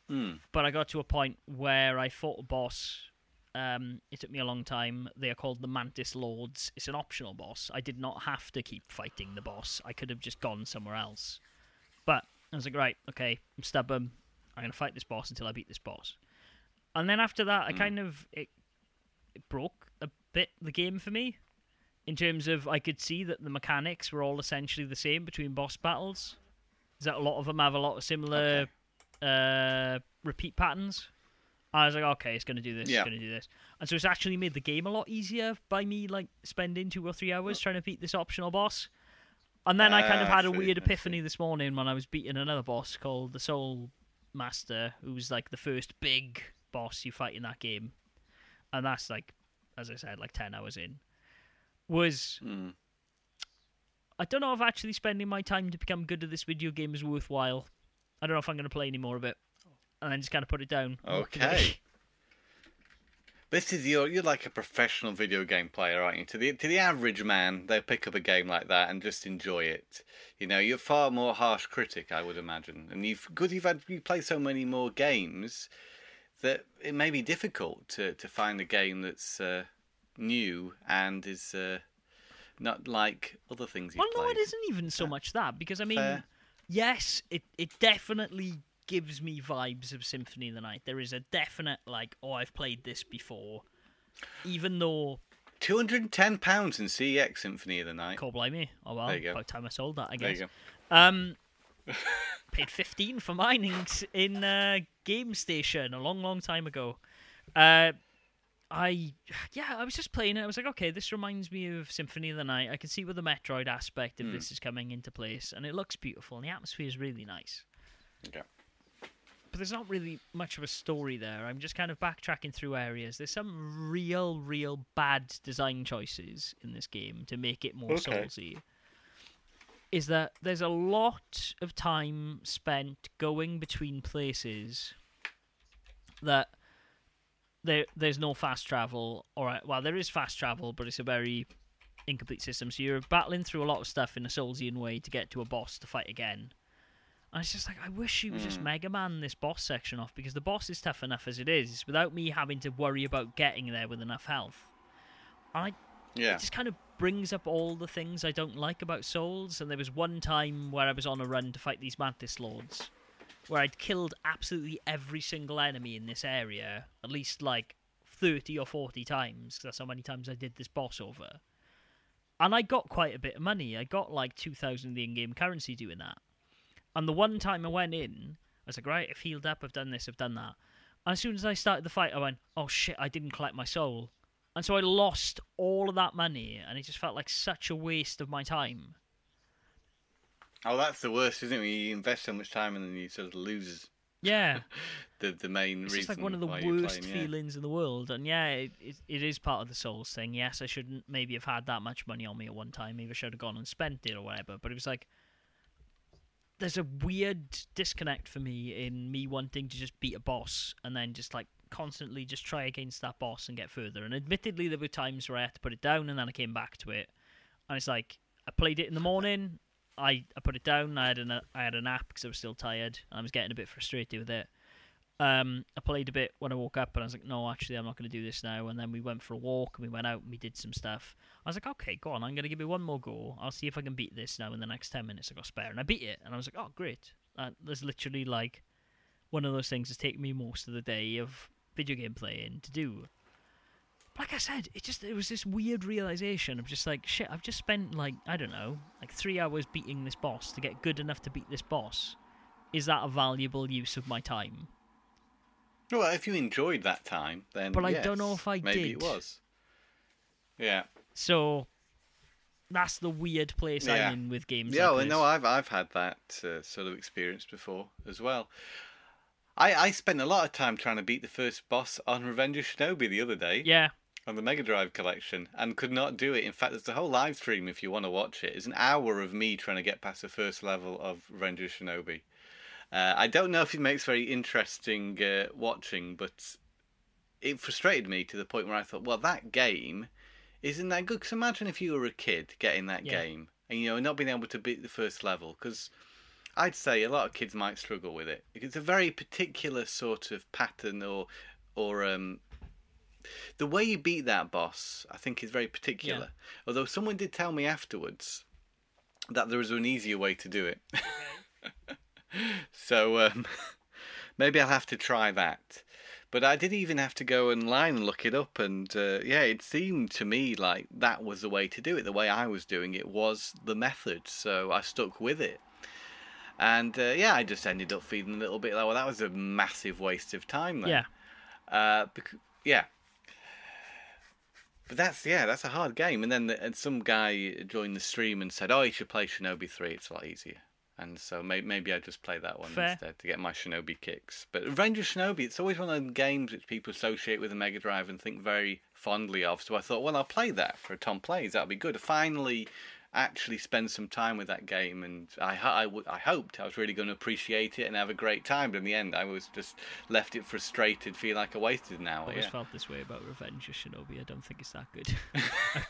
B: Hmm.
A: But I got to a point where I fought a boss. Um, it took me a long time. They are called the Mantis Lords. It's an optional boss. I did not have to keep fighting the boss. I could have just gone somewhere else. But I was like, right, okay, I'm stubborn. I'm gonna fight this boss until I beat this boss. And then after that, I
B: Hmm.
A: kind of it, it broke a bit the game for me, in terms of I could see that the mechanics were all essentially the same between boss battles. Is that a lot of them have a lot of similar uh, repeat patterns? I was like, okay, it's gonna do this,
B: Yeah.
A: it's gonna do this, and so it's actually made the game a lot easier by me like spending two or three hours trying to beat this optional boss. And then I kind of had a weird epiphany this morning when I was beating another boss called the Soul Master, who's like the first big boss you fight in that game, and that's like, as I said, like ten hours in. Was
B: Hmm.
A: I don't know if actually spending my time to become good at this video game is worthwhile. I don't know if I'm going to play any more of it, and then just kind of put it down. and walk away.
B: Okay. *laughs* This is your you're like a professional video game player, aren't you? To the to the average man, they'll pick up a game like that and just enjoy it. You know, you're far more harsh critic, I would imagine. And you've because you've had you play so many more games that it may be difficult to, to find a game that's uh, new and is uh, not like other things you've
A: Well, no,
B: played.
A: it isn't even so much that because I mean,
B: Fair.
A: yes, it it definitely gives me vibes of Symphony of the Night. There is a definite like, oh, I've played this before, even though
B: Two hundred and ten pounds in CEX Symphony of the Night.
A: can't blame me. Oh well,
B: There you go.
A: about time I sold that, I
B: There
A: guess.
B: you go.
A: Um, *laughs* paid fifteen for mine in, in uh, Game Station a long, long time ago. Uh, I yeah, I was just playing it. I was like, okay, this reminds me of Symphony of the Night. I can see where the Metroid aspect of
B: Hmm.
A: this is coming into place, and it looks beautiful, and the atmosphere is really nice.
B: Okay.
A: But but there's not really much of a story there. I'm just kind of backtracking through areas. There's some real, real bad design choices in this game to make it more
B: Okay.
A: Soulsy. Is that there's a lot of time spent going between places that there there's no fast travel. All right, well there is fast travel, but it's a very incomplete system. So you're battling through a lot of stuff in a Soulsian way to get to a boss to fight again. And it's just like I wish you would just
B: Mm.
A: Mega Man this boss section off because the boss is tough enough as it is without me having to worry about getting there with enough health. And I
B: Yeah.
A: it just kind of brings up all the things I don't like about Souls. And there was one time where I was on a run to fight these Mantis Lords, where I'd killed absolutely every single enemy in this area, at least like 30 or 40 times, because that's how many times I did this boss over. And I got quite a bit of money. I got like 2,000 in game currency doing that. And the one time I went in, I was like, right, I've healed up, I've done this, I've done that. And as soon as I started the fight, I went, oh shit, I didn't collect my soul. And so I lost all of that money, and it just felt like such a waste of my time.
B: Oh, that's the worst, isn't it? When you invest so much time and then you sort of lose
A: Yeah, *laughs*
B: the the main
A: it's
B: reason.
A: It's like one of the worst
B: playing, yeah.
A: feelings in the world. And yeah, it, it, it is part of the Souls thing. Yes, I shouldn't maybe have had that much money on me at one time. Maybe I should have gone and spent it or whatever. But it was like, there's a weird disconnect for me in me wanting to just beat a boss and then just like constantly just try against that boss and get further. And admittedly, there were times where I had to put it down and then I came back to it. And it's like I played it in the morning. I, I put it down. I had an I had a nap because I was still tired. I was getting a bit frustrated with it. Um, I played a bit when I woke up, and I was like, no, actually, I'm not going to do this now. And then we went for a walk, and we went out, and we did some stuff. I was like, okay, go on, I'm going to give it one more go. I'll see if I can beat this now in the next 10 minutes I got spare. And I beat it, and I was like, oh, great. Uh, there's literally like one of those things that's taken me most of the day of video game playing to do. Like I said, it just it was this weird realization of just like shit. I've just spent like I don't know, like three hours beating this boss to get good enough to beat this boss. Is that a valuable use of my time?
B: Well, if you enjoyed that time, then
A: But I don't know if I
B: maybe
A: did.
B: it was. Yeah.
A: So that's the weird place
B: Yeah.
A: I'm in with games.
B: Yeah,
A: like
B: well, no, I've I've had that uh, sort of experience before as well. I I spent a lot of time trying to beat the first boss on Revenge of Shinobi the other day
A: yeah,
B: on the Mega Drive collection and could not do it. In fact, there's a whole live stream if you want to watch it. It's an hour of me trying to get past the first level of Revenge Shinobi. Uh, I don't know if it makes very interesting uh, watching, but it frustrated me to the point where I thought, well, that game isn't that good. Because imagine if you were a kid getting that
A: Yeah.
B: game and you know not being able to beat the first level, because I'd say a lot of kids might struggle with it. It's a very particular sort of pattern or or um, the way you beat that boss. I think is very particular. Although someone did tell me afterwards that there was an easier way to do it. *laughs* so um, *laughs* maybe I'll have to try that. But I did even have to go online and look it up, and uh, yeah, it seemed to me like that was the way to do it. The way I was doing it was the method, so I stuck with it. And uh, yeah, I just ended up feeling a little bit like, well, that was a massive waste of time. Then.
A: yeah.
B: Uh, bec- yeah. But that's yeah, that's a hard game. And then the, and some guy joined the stream and said, "Oh, you should play Shinobi Three. It's a lot easier." And so may- maybe I just play that one
A: Fair.
B: instead to get my Shinobi kicks. But Revenge of Shinobi, it's always one of those games which people associate with the Mega Drive and think very fondly of. So I thought, well, I'll play that for Tom plays. That'll be good. Finally actually spend some time with that game, and I I, I hoped I was really going to appreciate it and have a great time. But in the end, I was just left it frustrated, feel like I wasted an hour.
A: I always
B: Yeah.
A: felt this way about Revenge of Shinobi. I don't think it's that good. *laughs*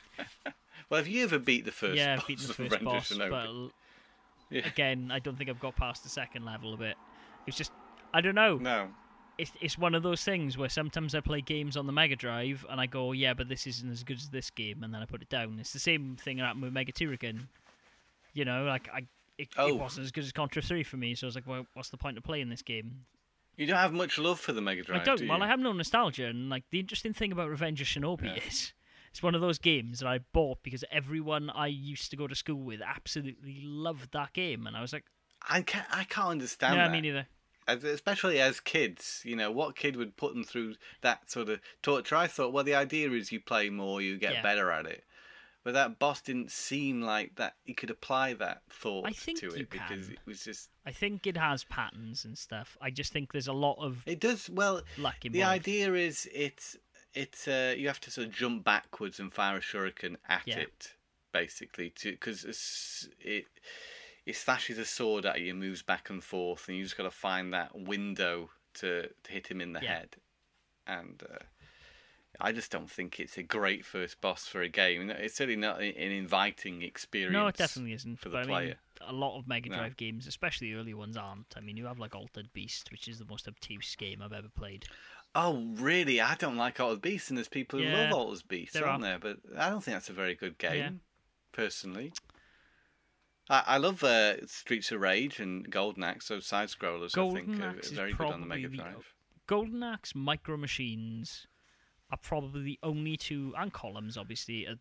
B: Well, have you ever beat the first?
A: yeah,
B: boss
A: beaten the
B: of
A: first boss,
B: Shinobi?
A: but
B: Yeah.
A: again, I don't think I've got past the second level of it. It's just, I don't know.
B: No.
A: It's it's one of those things where sometimes I play games on the Mega Drive and I go, yeah, but this isn't as good as this game, and then I put it down. It's the same thing that happened with Mega Turrican. You know, like I. It,
B: Oh.
A: it wasn't as good as Contra 3 for me, so I was like, well, what's the point of playing this game?
B: You don't have much love for the Mega Drive,
A: I don't.
B: do
A: well. I have no nostalgia, and like the interesting thing about Revenge of Shinobi
B: Yeah.
A: is, it's one of those games that I bought because everyone I used to go to school with absolutely loved that game, and I was like,
B: I can't, I can't understand
A: yeah,
B: that.
A: me neither.
B: As- especially as kids, you know, what kid would put them through that sort of torture? I thought, well, the idea is you play more, you get
A: Yeah.
B: better at it. but that boss didn't seem like that. He could apply that thought
A: I think
B: to it because
A: can.
B: it was just.
A: I think it has patterns and stuff. I just think there's a lot of
B: It does well.
A: luck involved.
B: The idea is it's it's uh, you have to sort of jump backwards and fire a shuriken at
A: Yeah.
B: it, basically, to because it it slashes a sword at you, moves back and forth, and you just got to find that window to, to hit him in the
A: Yeah.
B: head. And uh, I just don't think it's a great first boss for a game. It's certainly not an inviting experience.
A: No, it definitely isn't.
B: for
A: but
B: the
A: I mean,
B: player.
A: a lot of Mega
B: No.
A: Drive games, especially the early ones, aren't. I mean, you have like Altered Beast, which is the most obtuse game I've ever played.
B: Oh, really? I don't like Altered Beast, and there's people who
A: Yeah,
B: love Altered Beast,
A: there
B: aren't
A: are.
B: there? But I don't think that's a very good game,
A: Yeah.
B: personally. I, I love uh, Streets of Rage and Golden Axe, those side scrollers. I think
A: Golden
B: are
A: Axe is
B: very good on the Mega
A: the- Golden Axe, Micro Machines are probably the only two, and Columns, obviously, are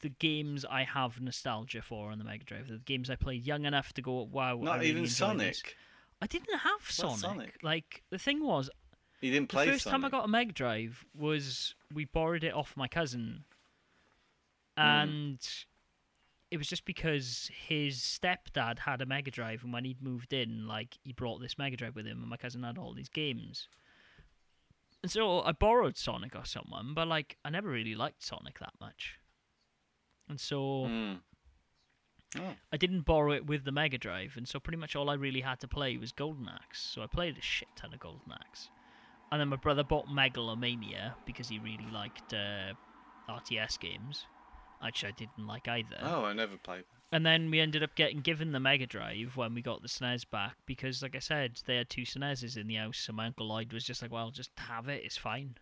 A: the games I have nostalgia for on the Mega Drive. The games I played young enough to go, wow.
B: Not
A: really
B: even Sonic.
A: This. I didn't have Sonic.
B: Sonic?
A: Like the thing was,
B: You didn't play.
A: the first
B: Sonic.
A: time I got a Mega Drive was we borrowed it off my cousin,
B: Hmm.
A: and it was just because his stepdad had a Mega Drive, and when he'd moved in, like he brought this Mega Drive with him, and my cousin had all these games. And so I borrowed Sonic or someone, but like I never really liked Sonic that much, and so
B: Mm. Oh.
A: I didn't borrow it with the Mega Drive, and so pretty much all I really had to play was Golden Axe. So I played a shit ton of Golden Axe. And then my brother bought Megalomania because he really liked uh, RTS games, which I didn't like either.
B: oh, I never played.
A: And then we ended up getting given the Mega Drive when we got the SNES back because, like I said, they had two SNESs in the house. So my uncle Lloyd was just like, "Well, just have it. It's fine."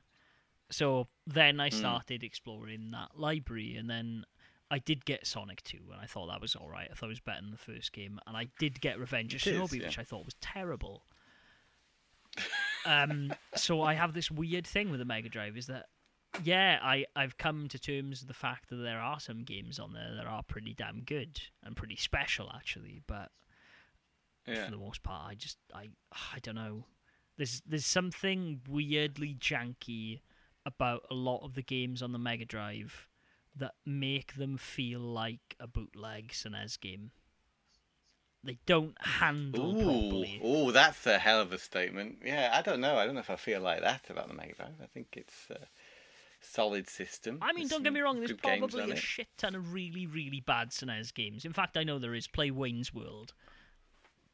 A: So then I
B: Mm.
A: started exploring that library, and then I did get Sonic 2, and I thought that was all right. I thought it was better than the first game, and I did get Revenge of Shinobi,
B: yeah.
A: which I thought was terrible. um, so I have this weird thing with the Mega Drive is that yeah, I, I've come to terms with the fact that there are some games on there that are pretty damn good and pretty special actually, but
B: Yeah.
A: for the most part I just I I don't know. There's there's something weirdly janky about a lot of the games on the Mega Drive that make them feel like a bootleg SNES game. They don't handle
B: Ooh,
A: properly.
B: ooh, that's a hell of a statement. Yeah, I don't know. I don't know if I feel like that about the Mega Drive. I think it's a solid system.
A: I mean, don't get me wrong. There's probably a
B: it.
A: shit ton of really, really bad SNES games. In fact, I know there is. Play Wayne's World.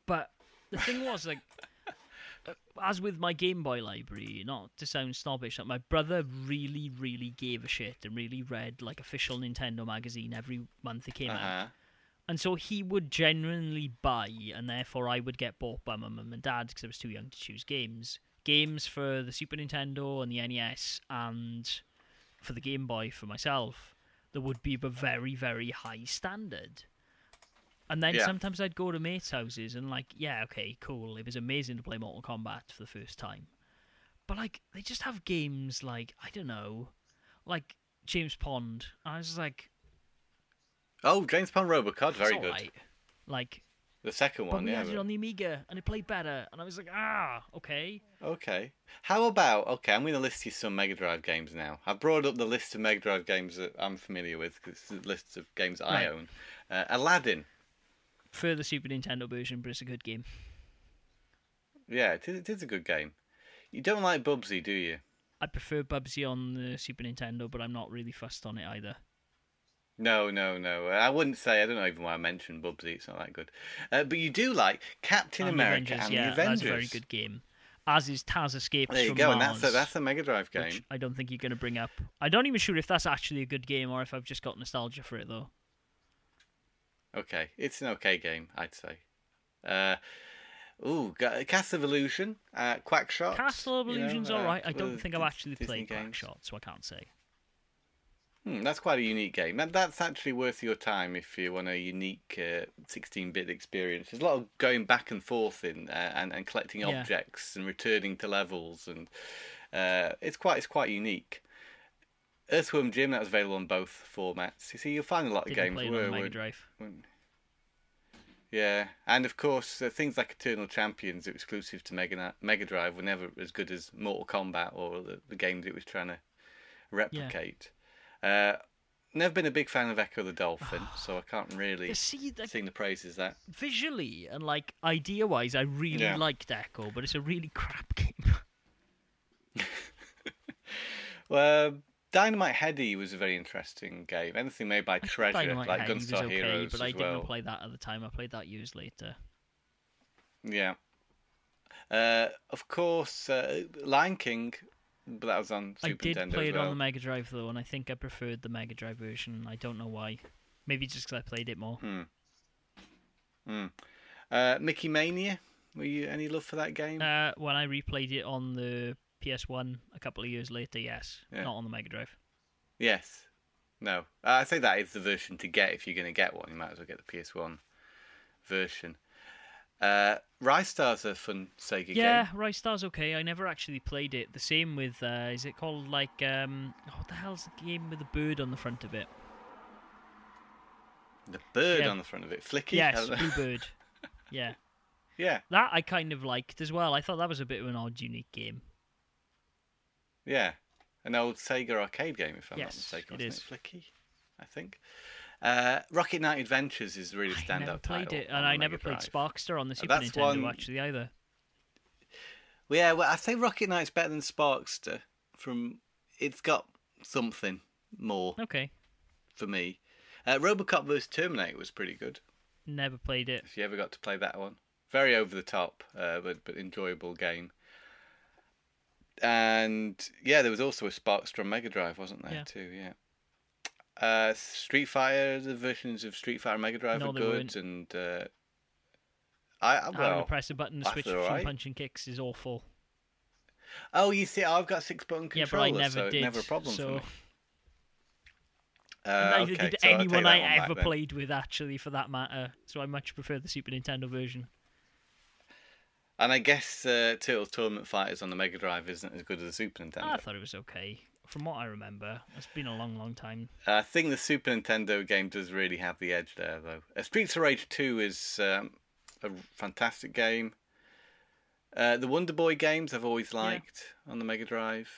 A: But the thing was, like, *laughs* uh, as with my Game Boy library, not to sound snobbish, like my brother really, really gave a shit and really read like official Nintendo magazine every month it came out.
B: Uh-huh.
A: And so he would genuinely buy, and therefore I would get bought by my mum and dad because I was too young to choose games. Games for the Super Nintendo and the NES, and for the Game Boy for myself, that would be of a very, very high standard. And then
B: Yeah.
A: sometimes I'd go to mates' houses and, like, yeah, okay, cool. It was amazing to play Mortal Kombat for the first time. But, like, they just have games like, I don't know, like James Pond. And I was like,
B: Oh, James Pond Robocod, very good.
A: alright. Like,
B: The second
A: but
B: one,
A: we
B: yeah.
A: had it
B: but-
A: on the Amiga and it played better, and I was like, ah, okay.
B: Okay. How about okay? I'm going to list you some Mega Drive games now. I've brought up the list of Mega Drive games that I'm familiar with because it's a list of games that I own. Uh, Aladdin.
A: For the Super Nintendo version, but it's a good game.
B: Yeah, it is, it is a good game. You don't like Bubsy, do you?
A: I prefer Bubsy on the Super Nintendo, but I'm not really fussed on it either.
B: No, no, no. I wouldn't say. I don't know even why I mentioned Bubsy. It's not that good. Uh, but you do like Captain
A: And
B: America
A: Avengers,
B: and
A: yeah,
B: the Avengers.
A: that's a very good game. As is Taz Escapes
B: There you
A: from
B: go, and that's a, that's a Mega Drive game.
A: which I don't think you're going to bring up. I don't even sure if that's actually a good game or if I've just got nostalgia for it though.
B: Okay, it's an okay game, I'd say. Uh, ooh, Castle of Illusion, uh, Quackshot.
A: Castle of
B: you know,
A: Illusion's
B: uh,
A: alright. I don't think I've actually
B: Disney
A: played
B: games.
A: Quackshot, so I can't say.
B: Hmm, that's quite a unique game. That, that's actually worth your time if you want a unique uh, 16-bit experience. There's a lot of going back and forth in uh, and and collecting
A: Yeah.
B: objects and returning to levels, and uh, it's quite it's quite unique. Earthworm Jim that was available on both formats. You see, you'll find a lot of
A: Didn't
B: games
A: play
B: were,
A: on Mega Drive.
B: Yeah, and of course, uh, things like Eternal Champions, exclusive to Mega Mega Drive, were never as good as Mortal Kombat or the, the games it was trying to replicate. Uh, never been a big fan of Ecco the Dolphin, *sighs* so I can't really
A: See, like,
B: sing the praises that.
A: visually and like idea wise, I really
B: Yeah.
A: liked Ecco, but it's a really crap game. *laughs*
B: Well, Dynamite Headdy was a very interesting game. Anything made by Treasure,
A: Dynamite
B: like
A: Headdy
B: Gunstar
A: okay,
B: Heroes
A: but I didn't
B: well.
A: play that at the time. I played that years later.
B: Yeah. Uh, of course, uh, Lion King, but that was on
A: I did
B: Nintendo
A: play it
B: well.
A: on the Mega Drive though, and I think I preferred the Mega Drive version. I don't know why. Maybe just because I played it more.
B: Hmm. Hmm. Uh, Mickey Mania. Were you any love for that game?
A: Uh, when I replayed it on the PS1 a couple of years later, yes,
B: Yeah.
A: not on the Mega Drive.
B: Yes. No. Uh, I say that is the version to get if you're going to get one. You might as well get the PS1 version. Uh, Star's a fun Sega
A: Yeah,
B: game.
A: Ristar's okay. I never actually played it. The same with uh, is it called like um what the hell's the game with the bird on the front of it?
B: The bird
A: Yeah.
B: on the front of it. Flicky?
A: Yes. Bluebird. *laughs* yeah,
B: yeah.
A: that I kind of liked as well. I thought that was a bit of an odd, unique game.
B: Yeah. An old Sega arcade game, if I'm not
A: Yes,
B: mistaken.
A: it.
B: Flicky, I think. Uh, Rocket Knight Adventures is a really
A: I
B: standout
A: never played
B: title
A: it, and I never played
B: Drive.
A: Sparkster on the
B: Uh,
A: Super
B: that's
A: Nintendo
B: one-
A: actually either.
B: Well, yeah, well, I think Rocket Knight's better than Sparkster. From it's got something more
A: Okay,
B: for me. Uh, RoboCop vs Terminator was pretty good.
A: never played it.
B: If you ever got to play that one, very over the top, uh, but but enjoyable game. And yeah, there was also a Sparkster on Mega Drive, wasn't there?
A: Yeah.
B: Too, yeah. Uh, Street Fighter, the versions of Street Fighter Mega Drive
A: No,
B: are good,
A: weren't.
B: and uh, I I-
A: Having to press a button to switch between
B: alright.
A: punch and kicks is awful.
B: oh, you see, I've got six button
A: Yeah, but I never
B: so
A: did.
B: never a problem
A: so
B: for me. *laughs* Uh,
A: neither
B: okay,
A: did
B: so
A: anyone I
B: one back
A: ever played with, actually, for that matter. So I much prefer the Super Nintendo version.
B: And I guess uh, Turtles Tournament Fighters on the Mega Drive isn't as good as the Super Nintendo.
A: I thought it was okay. From what I remember, it's been a long, long time.
B: I think the Super Nintendo game does really have the edge there, though. Uh, Streets of Rage 2 is um, a fantastic game. Uh, the Wonder Boy games I've always liked on the Mega Drive.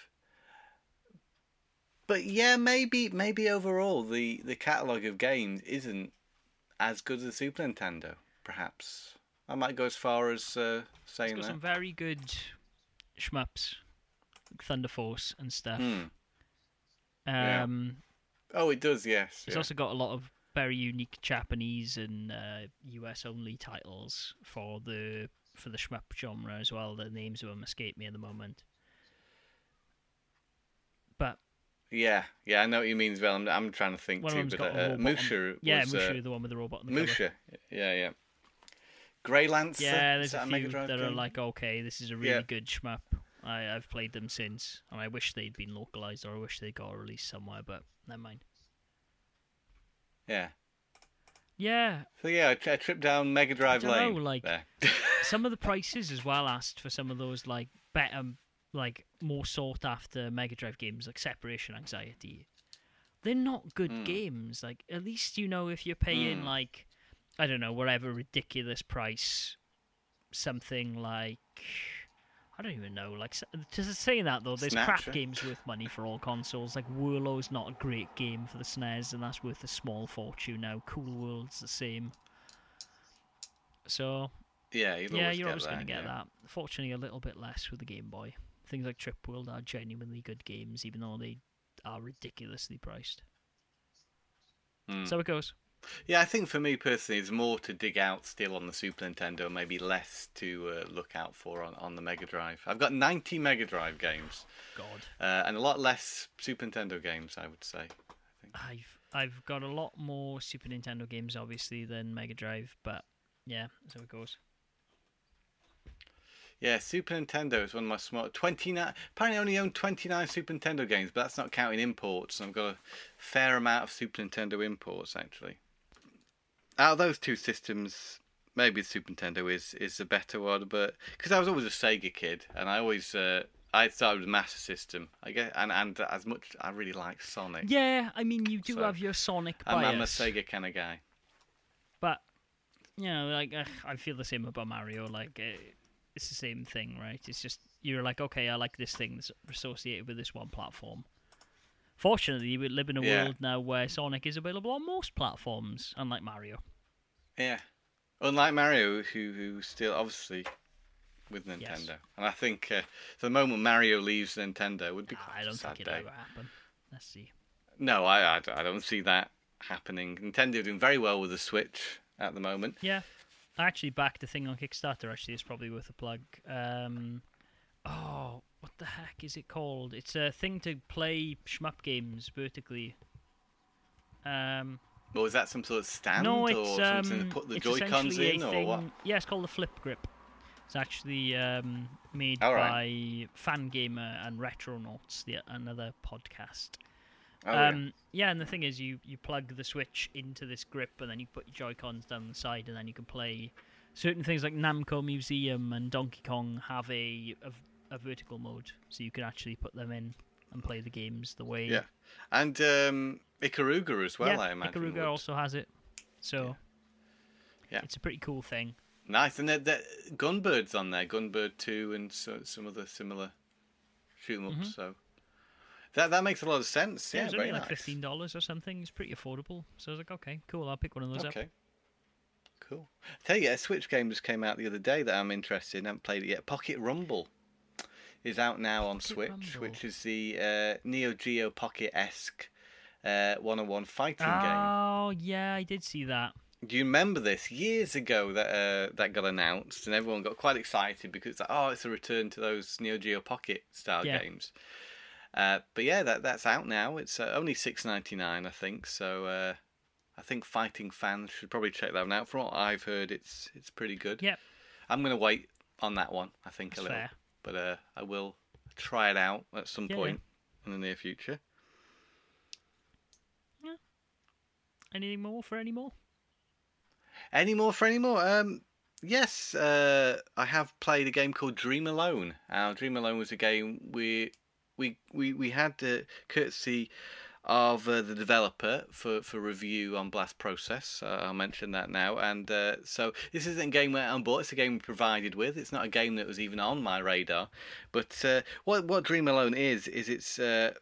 B: But yeah, maybe maybe overall the, the catalogue of games isn't as good as the Super Nintendo, perhaps. I might go as far as uh,
A: It's
B: saying
A: got
B: that.
A: some very good shmups, like Thunder Force and stuff.
B: Hmm. Yeah.
A: Um,
B: Oh, it does, yes.
A: It's
B: yeah.
A: also got a lot of very unique Japanese and uh, US only titles for the for the shmup genre as well. The names of them escape me at the moment. But
B: Yeah, yeah, I know what you mean as well. I'm, I'm trying to think
A: one of
B: too, but
A: got a
B: uh,
A: robot.
B: Musha
A: on, yeah,
B: was,
A: Musha,
B: uh,
A: the one with the robot. On the cover.
B: Yeah, yeah. Gley Lancer.
A: Yeah, there's
B: that
A: a few
B: Drive
A: that are like, okay, this is a really
B: Yeah.
A: good shmup. I, I've played them since, and I wish they'd been localized, or I wish they got released somewhere. But never mind.
B: Yeah.
A: Yeah,
B: So yeah, I, tri- I tripped down Mega Drive Lane.
A: like-
B: there. *laughs*
A: some of the *laughs* prices as well asked for some of those like better, like more sought after Mega Drive games like Separation Anxiety. They're not good
B: Mm.
A: games. Like at least you know if you're paying
B: Mm.
A: like I don't know whatever ridiculous price, something like I don't even know. Like s- just saying that though, there's crap games worth money for all consoles. Like Whirlo's not a great game for the SNES, and that's worth a small fortune now. Cool World's the same. So
B: yeah, you'll
A: yeah,
B: always
A: you're
B: get
A: always going to get
B: yeah.
A: that. Fortunately, a little bit less with the Game Boy. Things like Trip World are genuinely good games, even though they are ridiculously priced.
B: Mm.
A: So it goes.
B: Yeah, I think for me personally, it's more to dig out still on the Super Nintendo, maybe less to uh, look out for on, on the Mega Drive. I've got 90 Mega Drive games
A: God,
B: uh, and a lot less Super Nintendo games, I would say.
A: I've I've got a lot more Super Nintendo games, obviously, than Mega Drive, but yeah, so it goes.
B: Yeah, Super Nintendo is one of my small 29. Apparently, I only own 29 Super Nintendo games, but that's not counting imports. And I've got a fair amount of Super Nintendo imports actually. Out of those two systems, maybe the Super Nintendo is is the better one, but because I was always a Sega kid, and I always uh, I started with Master System. I guess, and and as much I really like Sonic.
A: Yeah, I mean, you do
B: So,
A: have your Sonic
B: I'm, I'm a Sega kind of guy.
A: but you know, like uh, I feel the same about Mario. Like uh, it's the same thing, right? It's just you're like, okay, I like this thing that's associated with this one platform. Fortunately, we live in a
B: Yeah.
A: world now where Sonic is available on most platforms, unlike Mario.
B: Yeah. Unlike Mario, who who still obviously with Nintendo,
A: Yes.
B: and I think uh, the moment Mario leaves Nintendo would be
A: Nah,
B: quite
A: I
B: a
A: don't
B: sad
A: think it'll happen. Let's see.
B: No, I, I, I don't see that happening. Nintendo doing very well with the Switch at the moment.
A: Yeah, I actually backed the thing on Kickstarter. Actually, it's probably worth a plug. Um, oh, what the heck is it called? It's a thing to play shmup games vertically. Um,
B: Or is that some sort of stand
A: no,
B: or something
A: um,
B: to put the Joy Cons in, or
A: thing.
B: what?
A: Yeah, it's called the Flip Grip. It's actually um, made
B: All
A: by
B: right.
A: Fangamer and Retronauts, the another podcast.
B: Oh, yeah.
A: um, yeah. and the thing is, you, you plug the Switch into this grip, and then you put your Joy Cons down the side, and then you can play certain things like Namco Museum and Donkey Kong have a, a, a vertical mode, so you can actually put them in and play the games the way.
B: Yeah, and um, Ikaruga as well.
A: yeah,
B: I imagine.
A: Ikaruga
B: would.
A: also has it, so
B: Yeah.
A: it's a pretty cool thing.
B: Nice, and the, the Gunbird's on there, Gunbird Two, and so, some other similar shoot 'em ups. So that that makes a lot of sense.
A: Mm-hmm. Yeah,
B: Yeah,
A: it was
B: very
A: only like
B: nice.
A: fifteen dollars or something. It's pretty affordable. So I was like, okay, cool. I'll pick one of those up.
B: Okay. Cool. tell you, a Switch game just came out the other day that I'm interested in. I haven't played it yet. Pocket Rumble is out now on
A: Pocket
B: Switch,
A: Rumble.
B: which is the uh, Neo Geo Pocket esque uh, one-on-one fighting game.
A: Oh yeah, I did see that.
B: Do you remember this years ago that uh, that got announced and everyone got quite excited because it's like, oh, it's a return to those Neo Geo Pocket style
A: Yeah.
B: games. Uh, but yeah, that that's out now. It's uh, only six ninety nine, I think. So uh, I think fighting fans should probably check that one out. From what I've heard, it's it's pretty good.
A: Yep.
B: I'm gonna wait on that one. I think
A: That's
B: a little,
A: fair.
B: But uh, I will try it out at some
A: Yeah,
B: point in the near future.
A: Anything more for any more?
B: Any more for any more? Um, yes, uh, I have played a game called Dream Alone. Uh, Dream Alone was a game we we we we had uh, courtesy of uh, the developer for, for review on Blast Process. Uh, I'll mention that now. And uh, so this isn't a game we're on board. It's a game we provided with. It's not a game that was even on my radar. But uh, what what Dream Alone is is it's uh,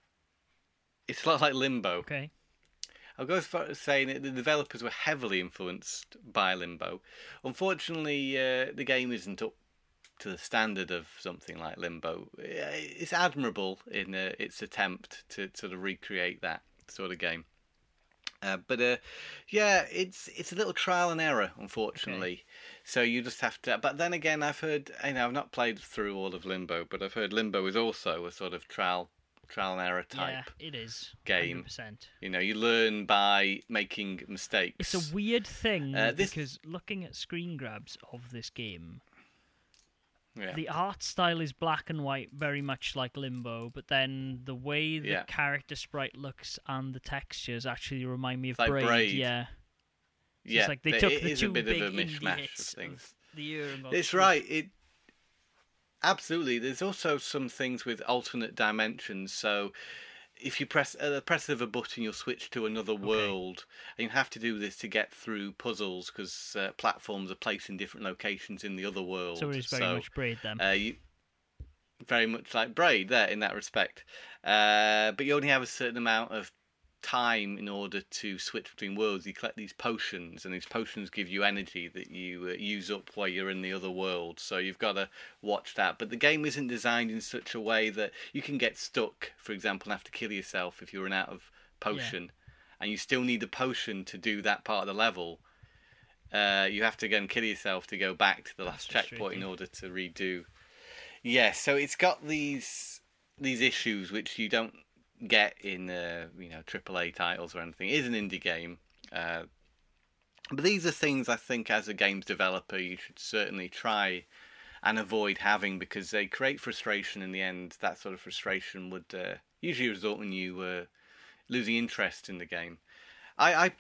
B: it's a lot like Limbo.
A: Okay.
B: I'll go as far as saying that the developers were heavily influenced by Limbo. Unfortunately, uh, the game isn't up to the standard of something like Limbo. It's admirable in uh, its attempt to sort of recreate that sort of game. Uh, but uh, yeah, it's it's a little trial and error, unfortunately. So you just have to. But then again, I've heard. You know, I've not played through all of Limbo, but I've heard Limbo is also a sort of trial trial and error type.
A: Yeah, it is.
B: game.
A: 100%.
B: You know, you learn by making mistakes.
A: It's a weird thing
B: Uh, this-
A: because looking at screen grabs of this game,
B: yeah.
A: the art style is black and white, very much like Limbo, but then the way the
B: Yeah.
A: character sprite looks and the textures actually remind me of
B: Like
A: Braid.
B: Braid.
A: Yeah. So
B: yeah,
A: it's like they
B: it-
A: took
B: it
A: the two big
B: of mishmash
A: hits
B: of things.
A: the year
B: It's right. It absolutely. There's also some things with alternate dimensions. So if you press at the press of a button, you'll switch to another world, and you have to do this to get through puzzles because uh, platforms are placed in different locations in the other world.
A: So it is very
B: So,
A: much Braid then.
B: Uh, you, very much like Braid there in that respect. Uh, but you only have a certain amount of time in order to switch between worlds. You collect these potions, and these potions give you energy that you uh, use up while you're in the other world. So you've got to watch that. But the game isn't designed in such a way that you can get stuck, for example, and have to kill yourself if you run out of potion, and you still need the potion to do that part of the level. Uh, you have to again kill yourself to go back to the last
A: That's
B: checkpoint in order to redo. Yeah, so it's got these these issues which you don't get in uh, you know AAA titles or anything. It is an indie game, uh, but these are things I think as a games developer you should certainly try and avoid having because they create frustration in the end. That sort of frustration would uh, usually result in you uh, losing interest in the game. I, I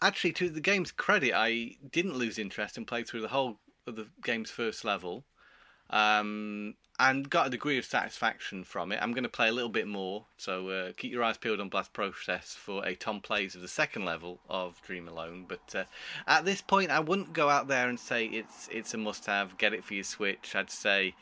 B: actually, to the game's credit, I didn't lose interest and played through the whole of the game's first level um, and got a degree of satisfaction from it. I'm going to play a little bit more, so uh, keep your eyes peeled on Blast Process for a Tom plays of the second level of Dream Alone. But uh, at this point, I wouldn't go out there and say it's it's a must-have. Get it for your Switch. I'd say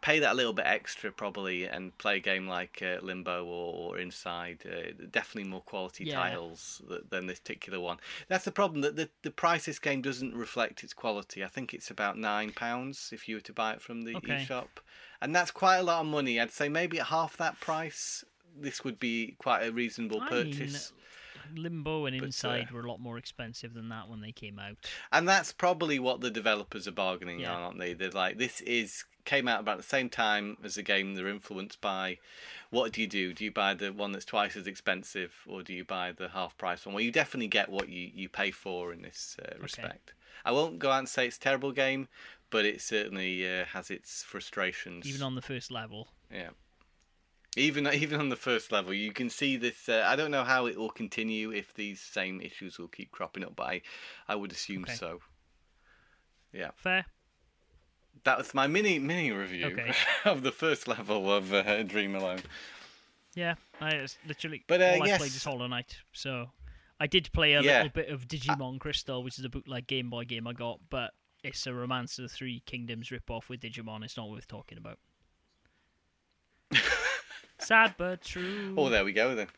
B: pay that a little bit extra probably and play a game like uh, Limbo or, or Inside. Uh, definitely more quality
A: Yeah.
B: titles than this particular one. That's the problem that the the price this game doesn't reflect its quality. I think it's about nine pounds if you were to buy it from the
A: Okay.
B: eShop, and that's quite a lot of money. I'd say maybe at half that price, this would be quite a reasonable
A: I mean,
B: purchase.
A: Limbo and
B: But, uh,
A: Inside were a lot more expensive than that when they came out.
B: And that's probably what the developers are bargaining
A: Yeah.
B: on, aren't they? They're like, this is came out about the same time as the game. They're influenced by. What do you do? Do you buy the one that's twice as expensive, or do you buy the half price one? Well, you definitely get what you, you pay for in this uh, respect. I won't go out and say it's a terrible game, but it certainly uh, has its frustrations.
A: Even on the first level.
B: Yeah. Even *laughs* even on the first level, you can see this. Uh, I don't know how it will continue if these same issues will keep cropping up, but I, I would assume
A: Okay.
B: so. Yeah,
A: Fair.
B: that was my mini mini review
A: Okay. *laughs*
B: of the first level of uh, Dream Alone.
A: Yeah, I it's literally
B: But, uh,
A: all I played is Hollow Knight. So I did play a
B: Yeah.
A: little bit of Digimon Crystal, which is a bootleg Game Boy game I got, but it's a Romance of the Three Kingdoms rip-off with Digimon. It's not worth talking about. Sad but true.
B: Oh, there we go then.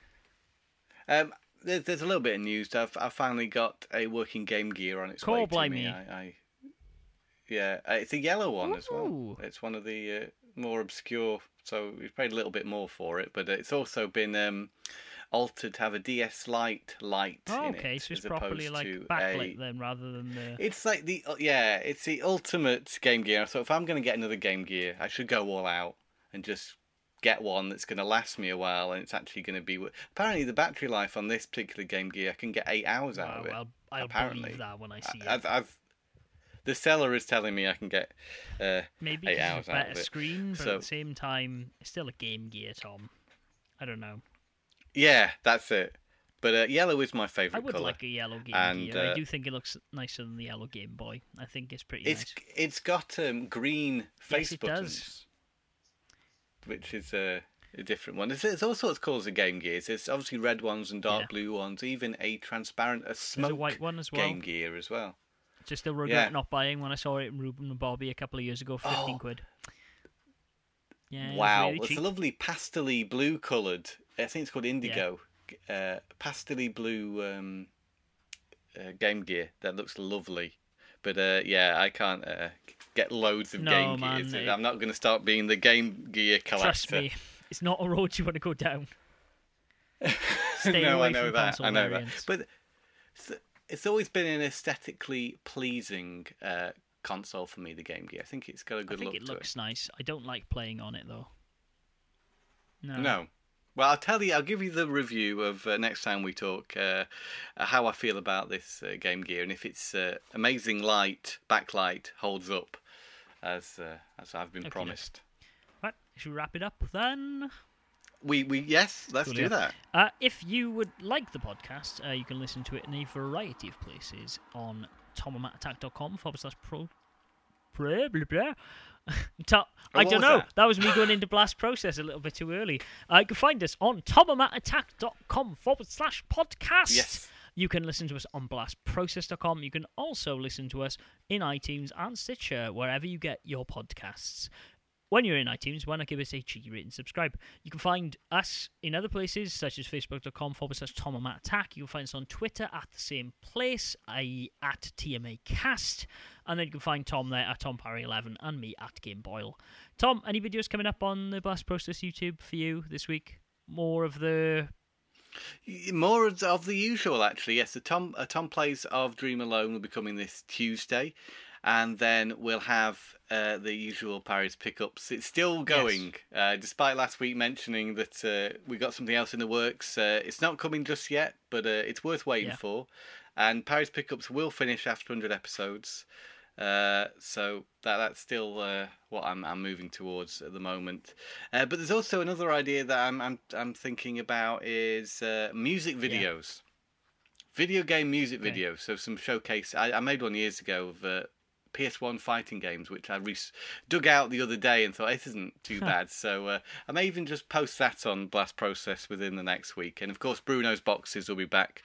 B: Um, there's, there's a little bit of news. I've I finally got a working Game Gear on its
A: Call
B: way to me.
A: me.
B: I, I yeah, uh, it's a yellow one as well. It's one of the uh, more obscure, so we've paid a little bit more for it. But it's also been um, altered to have a DS Lite light
A: Oh,
B: in
A: okay,
B: it,
A: so it's properly like backlit
B: a-
A: then, rather than the.
B: It's like the uh, yeah, it's the ultimate Game Gear. So if I'm going to get another Game Gear, I should go all out and just get one that's going to last me a while, and it's actually going to be. Apparently, the battery life on this particular Game Gear, I can get eight hours out of it.
A: I'll, I'll
B: apparently.
A: that when I see it.
B: I've, I've the seller is telling me I can get. Uh,
A: Maybe
B: eight hours
A: a
B: out of
A: better
B: it.
A: screen, but
B: So-
A: at the same time, it's still a Game Gear, Tom. I don't know.
B: yeah, that's it. But uh, yellow is my favourite.
A: I would
B: colour.
A: like a yellow Game
B: And,
A: Gear. I
B: uh,
A: do think it looks nicer than the yellow Game Boy. I think it's pretty
B: It's
A: nice.
B: it's got um, green face
A: Yes, it does.
B: Which is uh, a different one. There's, there's all sorts of colours of Game Gears. There's obviously red ones and dark
A: Yeah.
B: blue ones, even a transparent, a
A: There's
B: smoke
A: a white one as well.
B: Game Gear as well.
A: Just still regret
B: Yeah.
A: not buying when I saw it in Ruben and Bobby a couple of years ago, fifteen
B: Oh.
A: quid. Yeah, it
B: wow,
A: really
B: it's a lovely pastely blue coloured. I think it's called indigo. Uh, pastely blue um, uh, Game Gear that looks lovely. But uh, yeah, I can't uh, get loads of
A: No,
B: Game
A: man,
B: Gears.
A: it-
B: I'm not going to start being the Game Gear collector.
A: Trust me, it's not a road you want to go down. *laughs* Stay
B: no,
A: away
B: I know
A: from
B: that. I know
A: variants.
B: that. But it's, it's always been an aesthetically pleasing uh, console for me. The Game Gear. I think it's got a good look.
A: I think
B: look
A: it looks nice. I don't like playing on it though. No.
B: No. Well, I'll tell you. I'll give you the review of uh, next time we talk. Uh, uh, how I feel about this uh, Game Gear and if its uh, amazing light backlight holds up as uh, as I've been
A: Okey-doke.
B: promised.
A: Right, should we wrap it up then?
B: We we yes, let's
A: Cool,
B: do that.
A: Uh, if you would like the podcast, uh, you can listen to it in a variety of places on tomomattack.com forward slash pro. Blah, blah, blah. *laughs* To- I don't know.
B: that?
A: That? was me going into blast process a little bit too early. Uh, you can find us on tomomattack.com forward slash podcast.
B: Yes.
A: You can listen to us on blastprocess.com. You can also listen to us in iTunes and Stitcher, wherever you get your podcasts. When you're in iTunes, why not give us a cheeky rate and subscribe? You can find us in other places, such as facebook.com forward slash Tom and Matt Attack. You can find us on Twitter at the same place, i.e. at TMA Cast. And then you can find Tom there at Tom Parry11 and me at Game Boyle. Tom, any videos coming up on the Blast Process YouTube for you this week? More of the.
B: More of the- usual, actually. Yes, the Tom uh, Tom plays of Dream Alone will be coming this Tuesday, and then we'll have uh, the usual Parry's pickups. It's still going, uh, despite last week mentioning that uh, we got something else in the works. Uh, it's not coming just yet, but uh, it's worth waiting
A: Yeah.
B: for. And Parry's pickups will finish after 100 episodes. Uh, so that that's still uh, what I'm I'm moving towards at the moment. Uh, but there's also another idea that I'm I'm I'm thinking about is uh, music videos, video game music
A: Okay.
B: videos. So some showcase. I, I made one years ago of uh, PS1 fighting games, which I re- dug out the other day and thought this isn't too
A: Huh.
B: bad. So uh, I may even just post that on Blast Process within the next week. And of course, Bruno's boxes will be back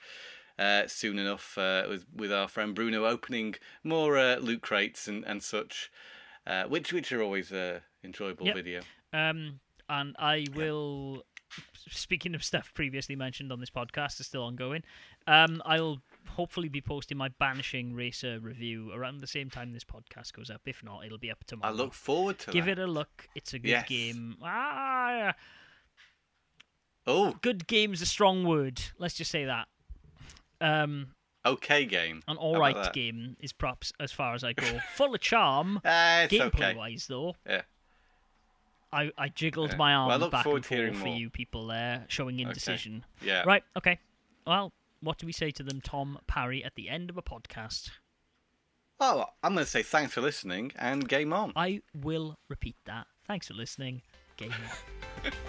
B: uh, soon enough uh, with with our friend Bruno opening more uh, loot crates and and such. uh, which which are always enjoyable
A: Yep.
B: video.
A: Um, and I will. Speaking of stuff previously mentioned on this podcast, is still ongoing. Um, I'll hopefully be posting my Banishing Racer review around the same time this podcast goes up. If not, it'll be up tomorrow.
B: I look forward to it.
A: Give
B: that.
A: it a look. It's a good
B: Yes.
A: game. Ah,
B: Oh,
A: good game's a strong word. Let's just say that. Um,
B: okay game.
A: an
B: How
A: all
B: about
A: right
B: that?
A: game is props as far as I go. Full of charm,
B: Uh, *laughs* it's
A: gameplay
B: okay.
A: wise though.
B: Yeah.
A: I, I jiggled
B: Yeah.
A: my arm
B: Well, I look
A: back
B: forward
A: and
B: to hearing
A: forth for
B: more.
A: you people there, showing indecision.
B: Yeah.
A: Right, okay. Well, what do we say to them, Tom Parry, at the end of a podcast?
B: Oh, I'm going to say thanks for listening and game on.
A: I will repeat that. Thanks for listening. Game on. *laughs*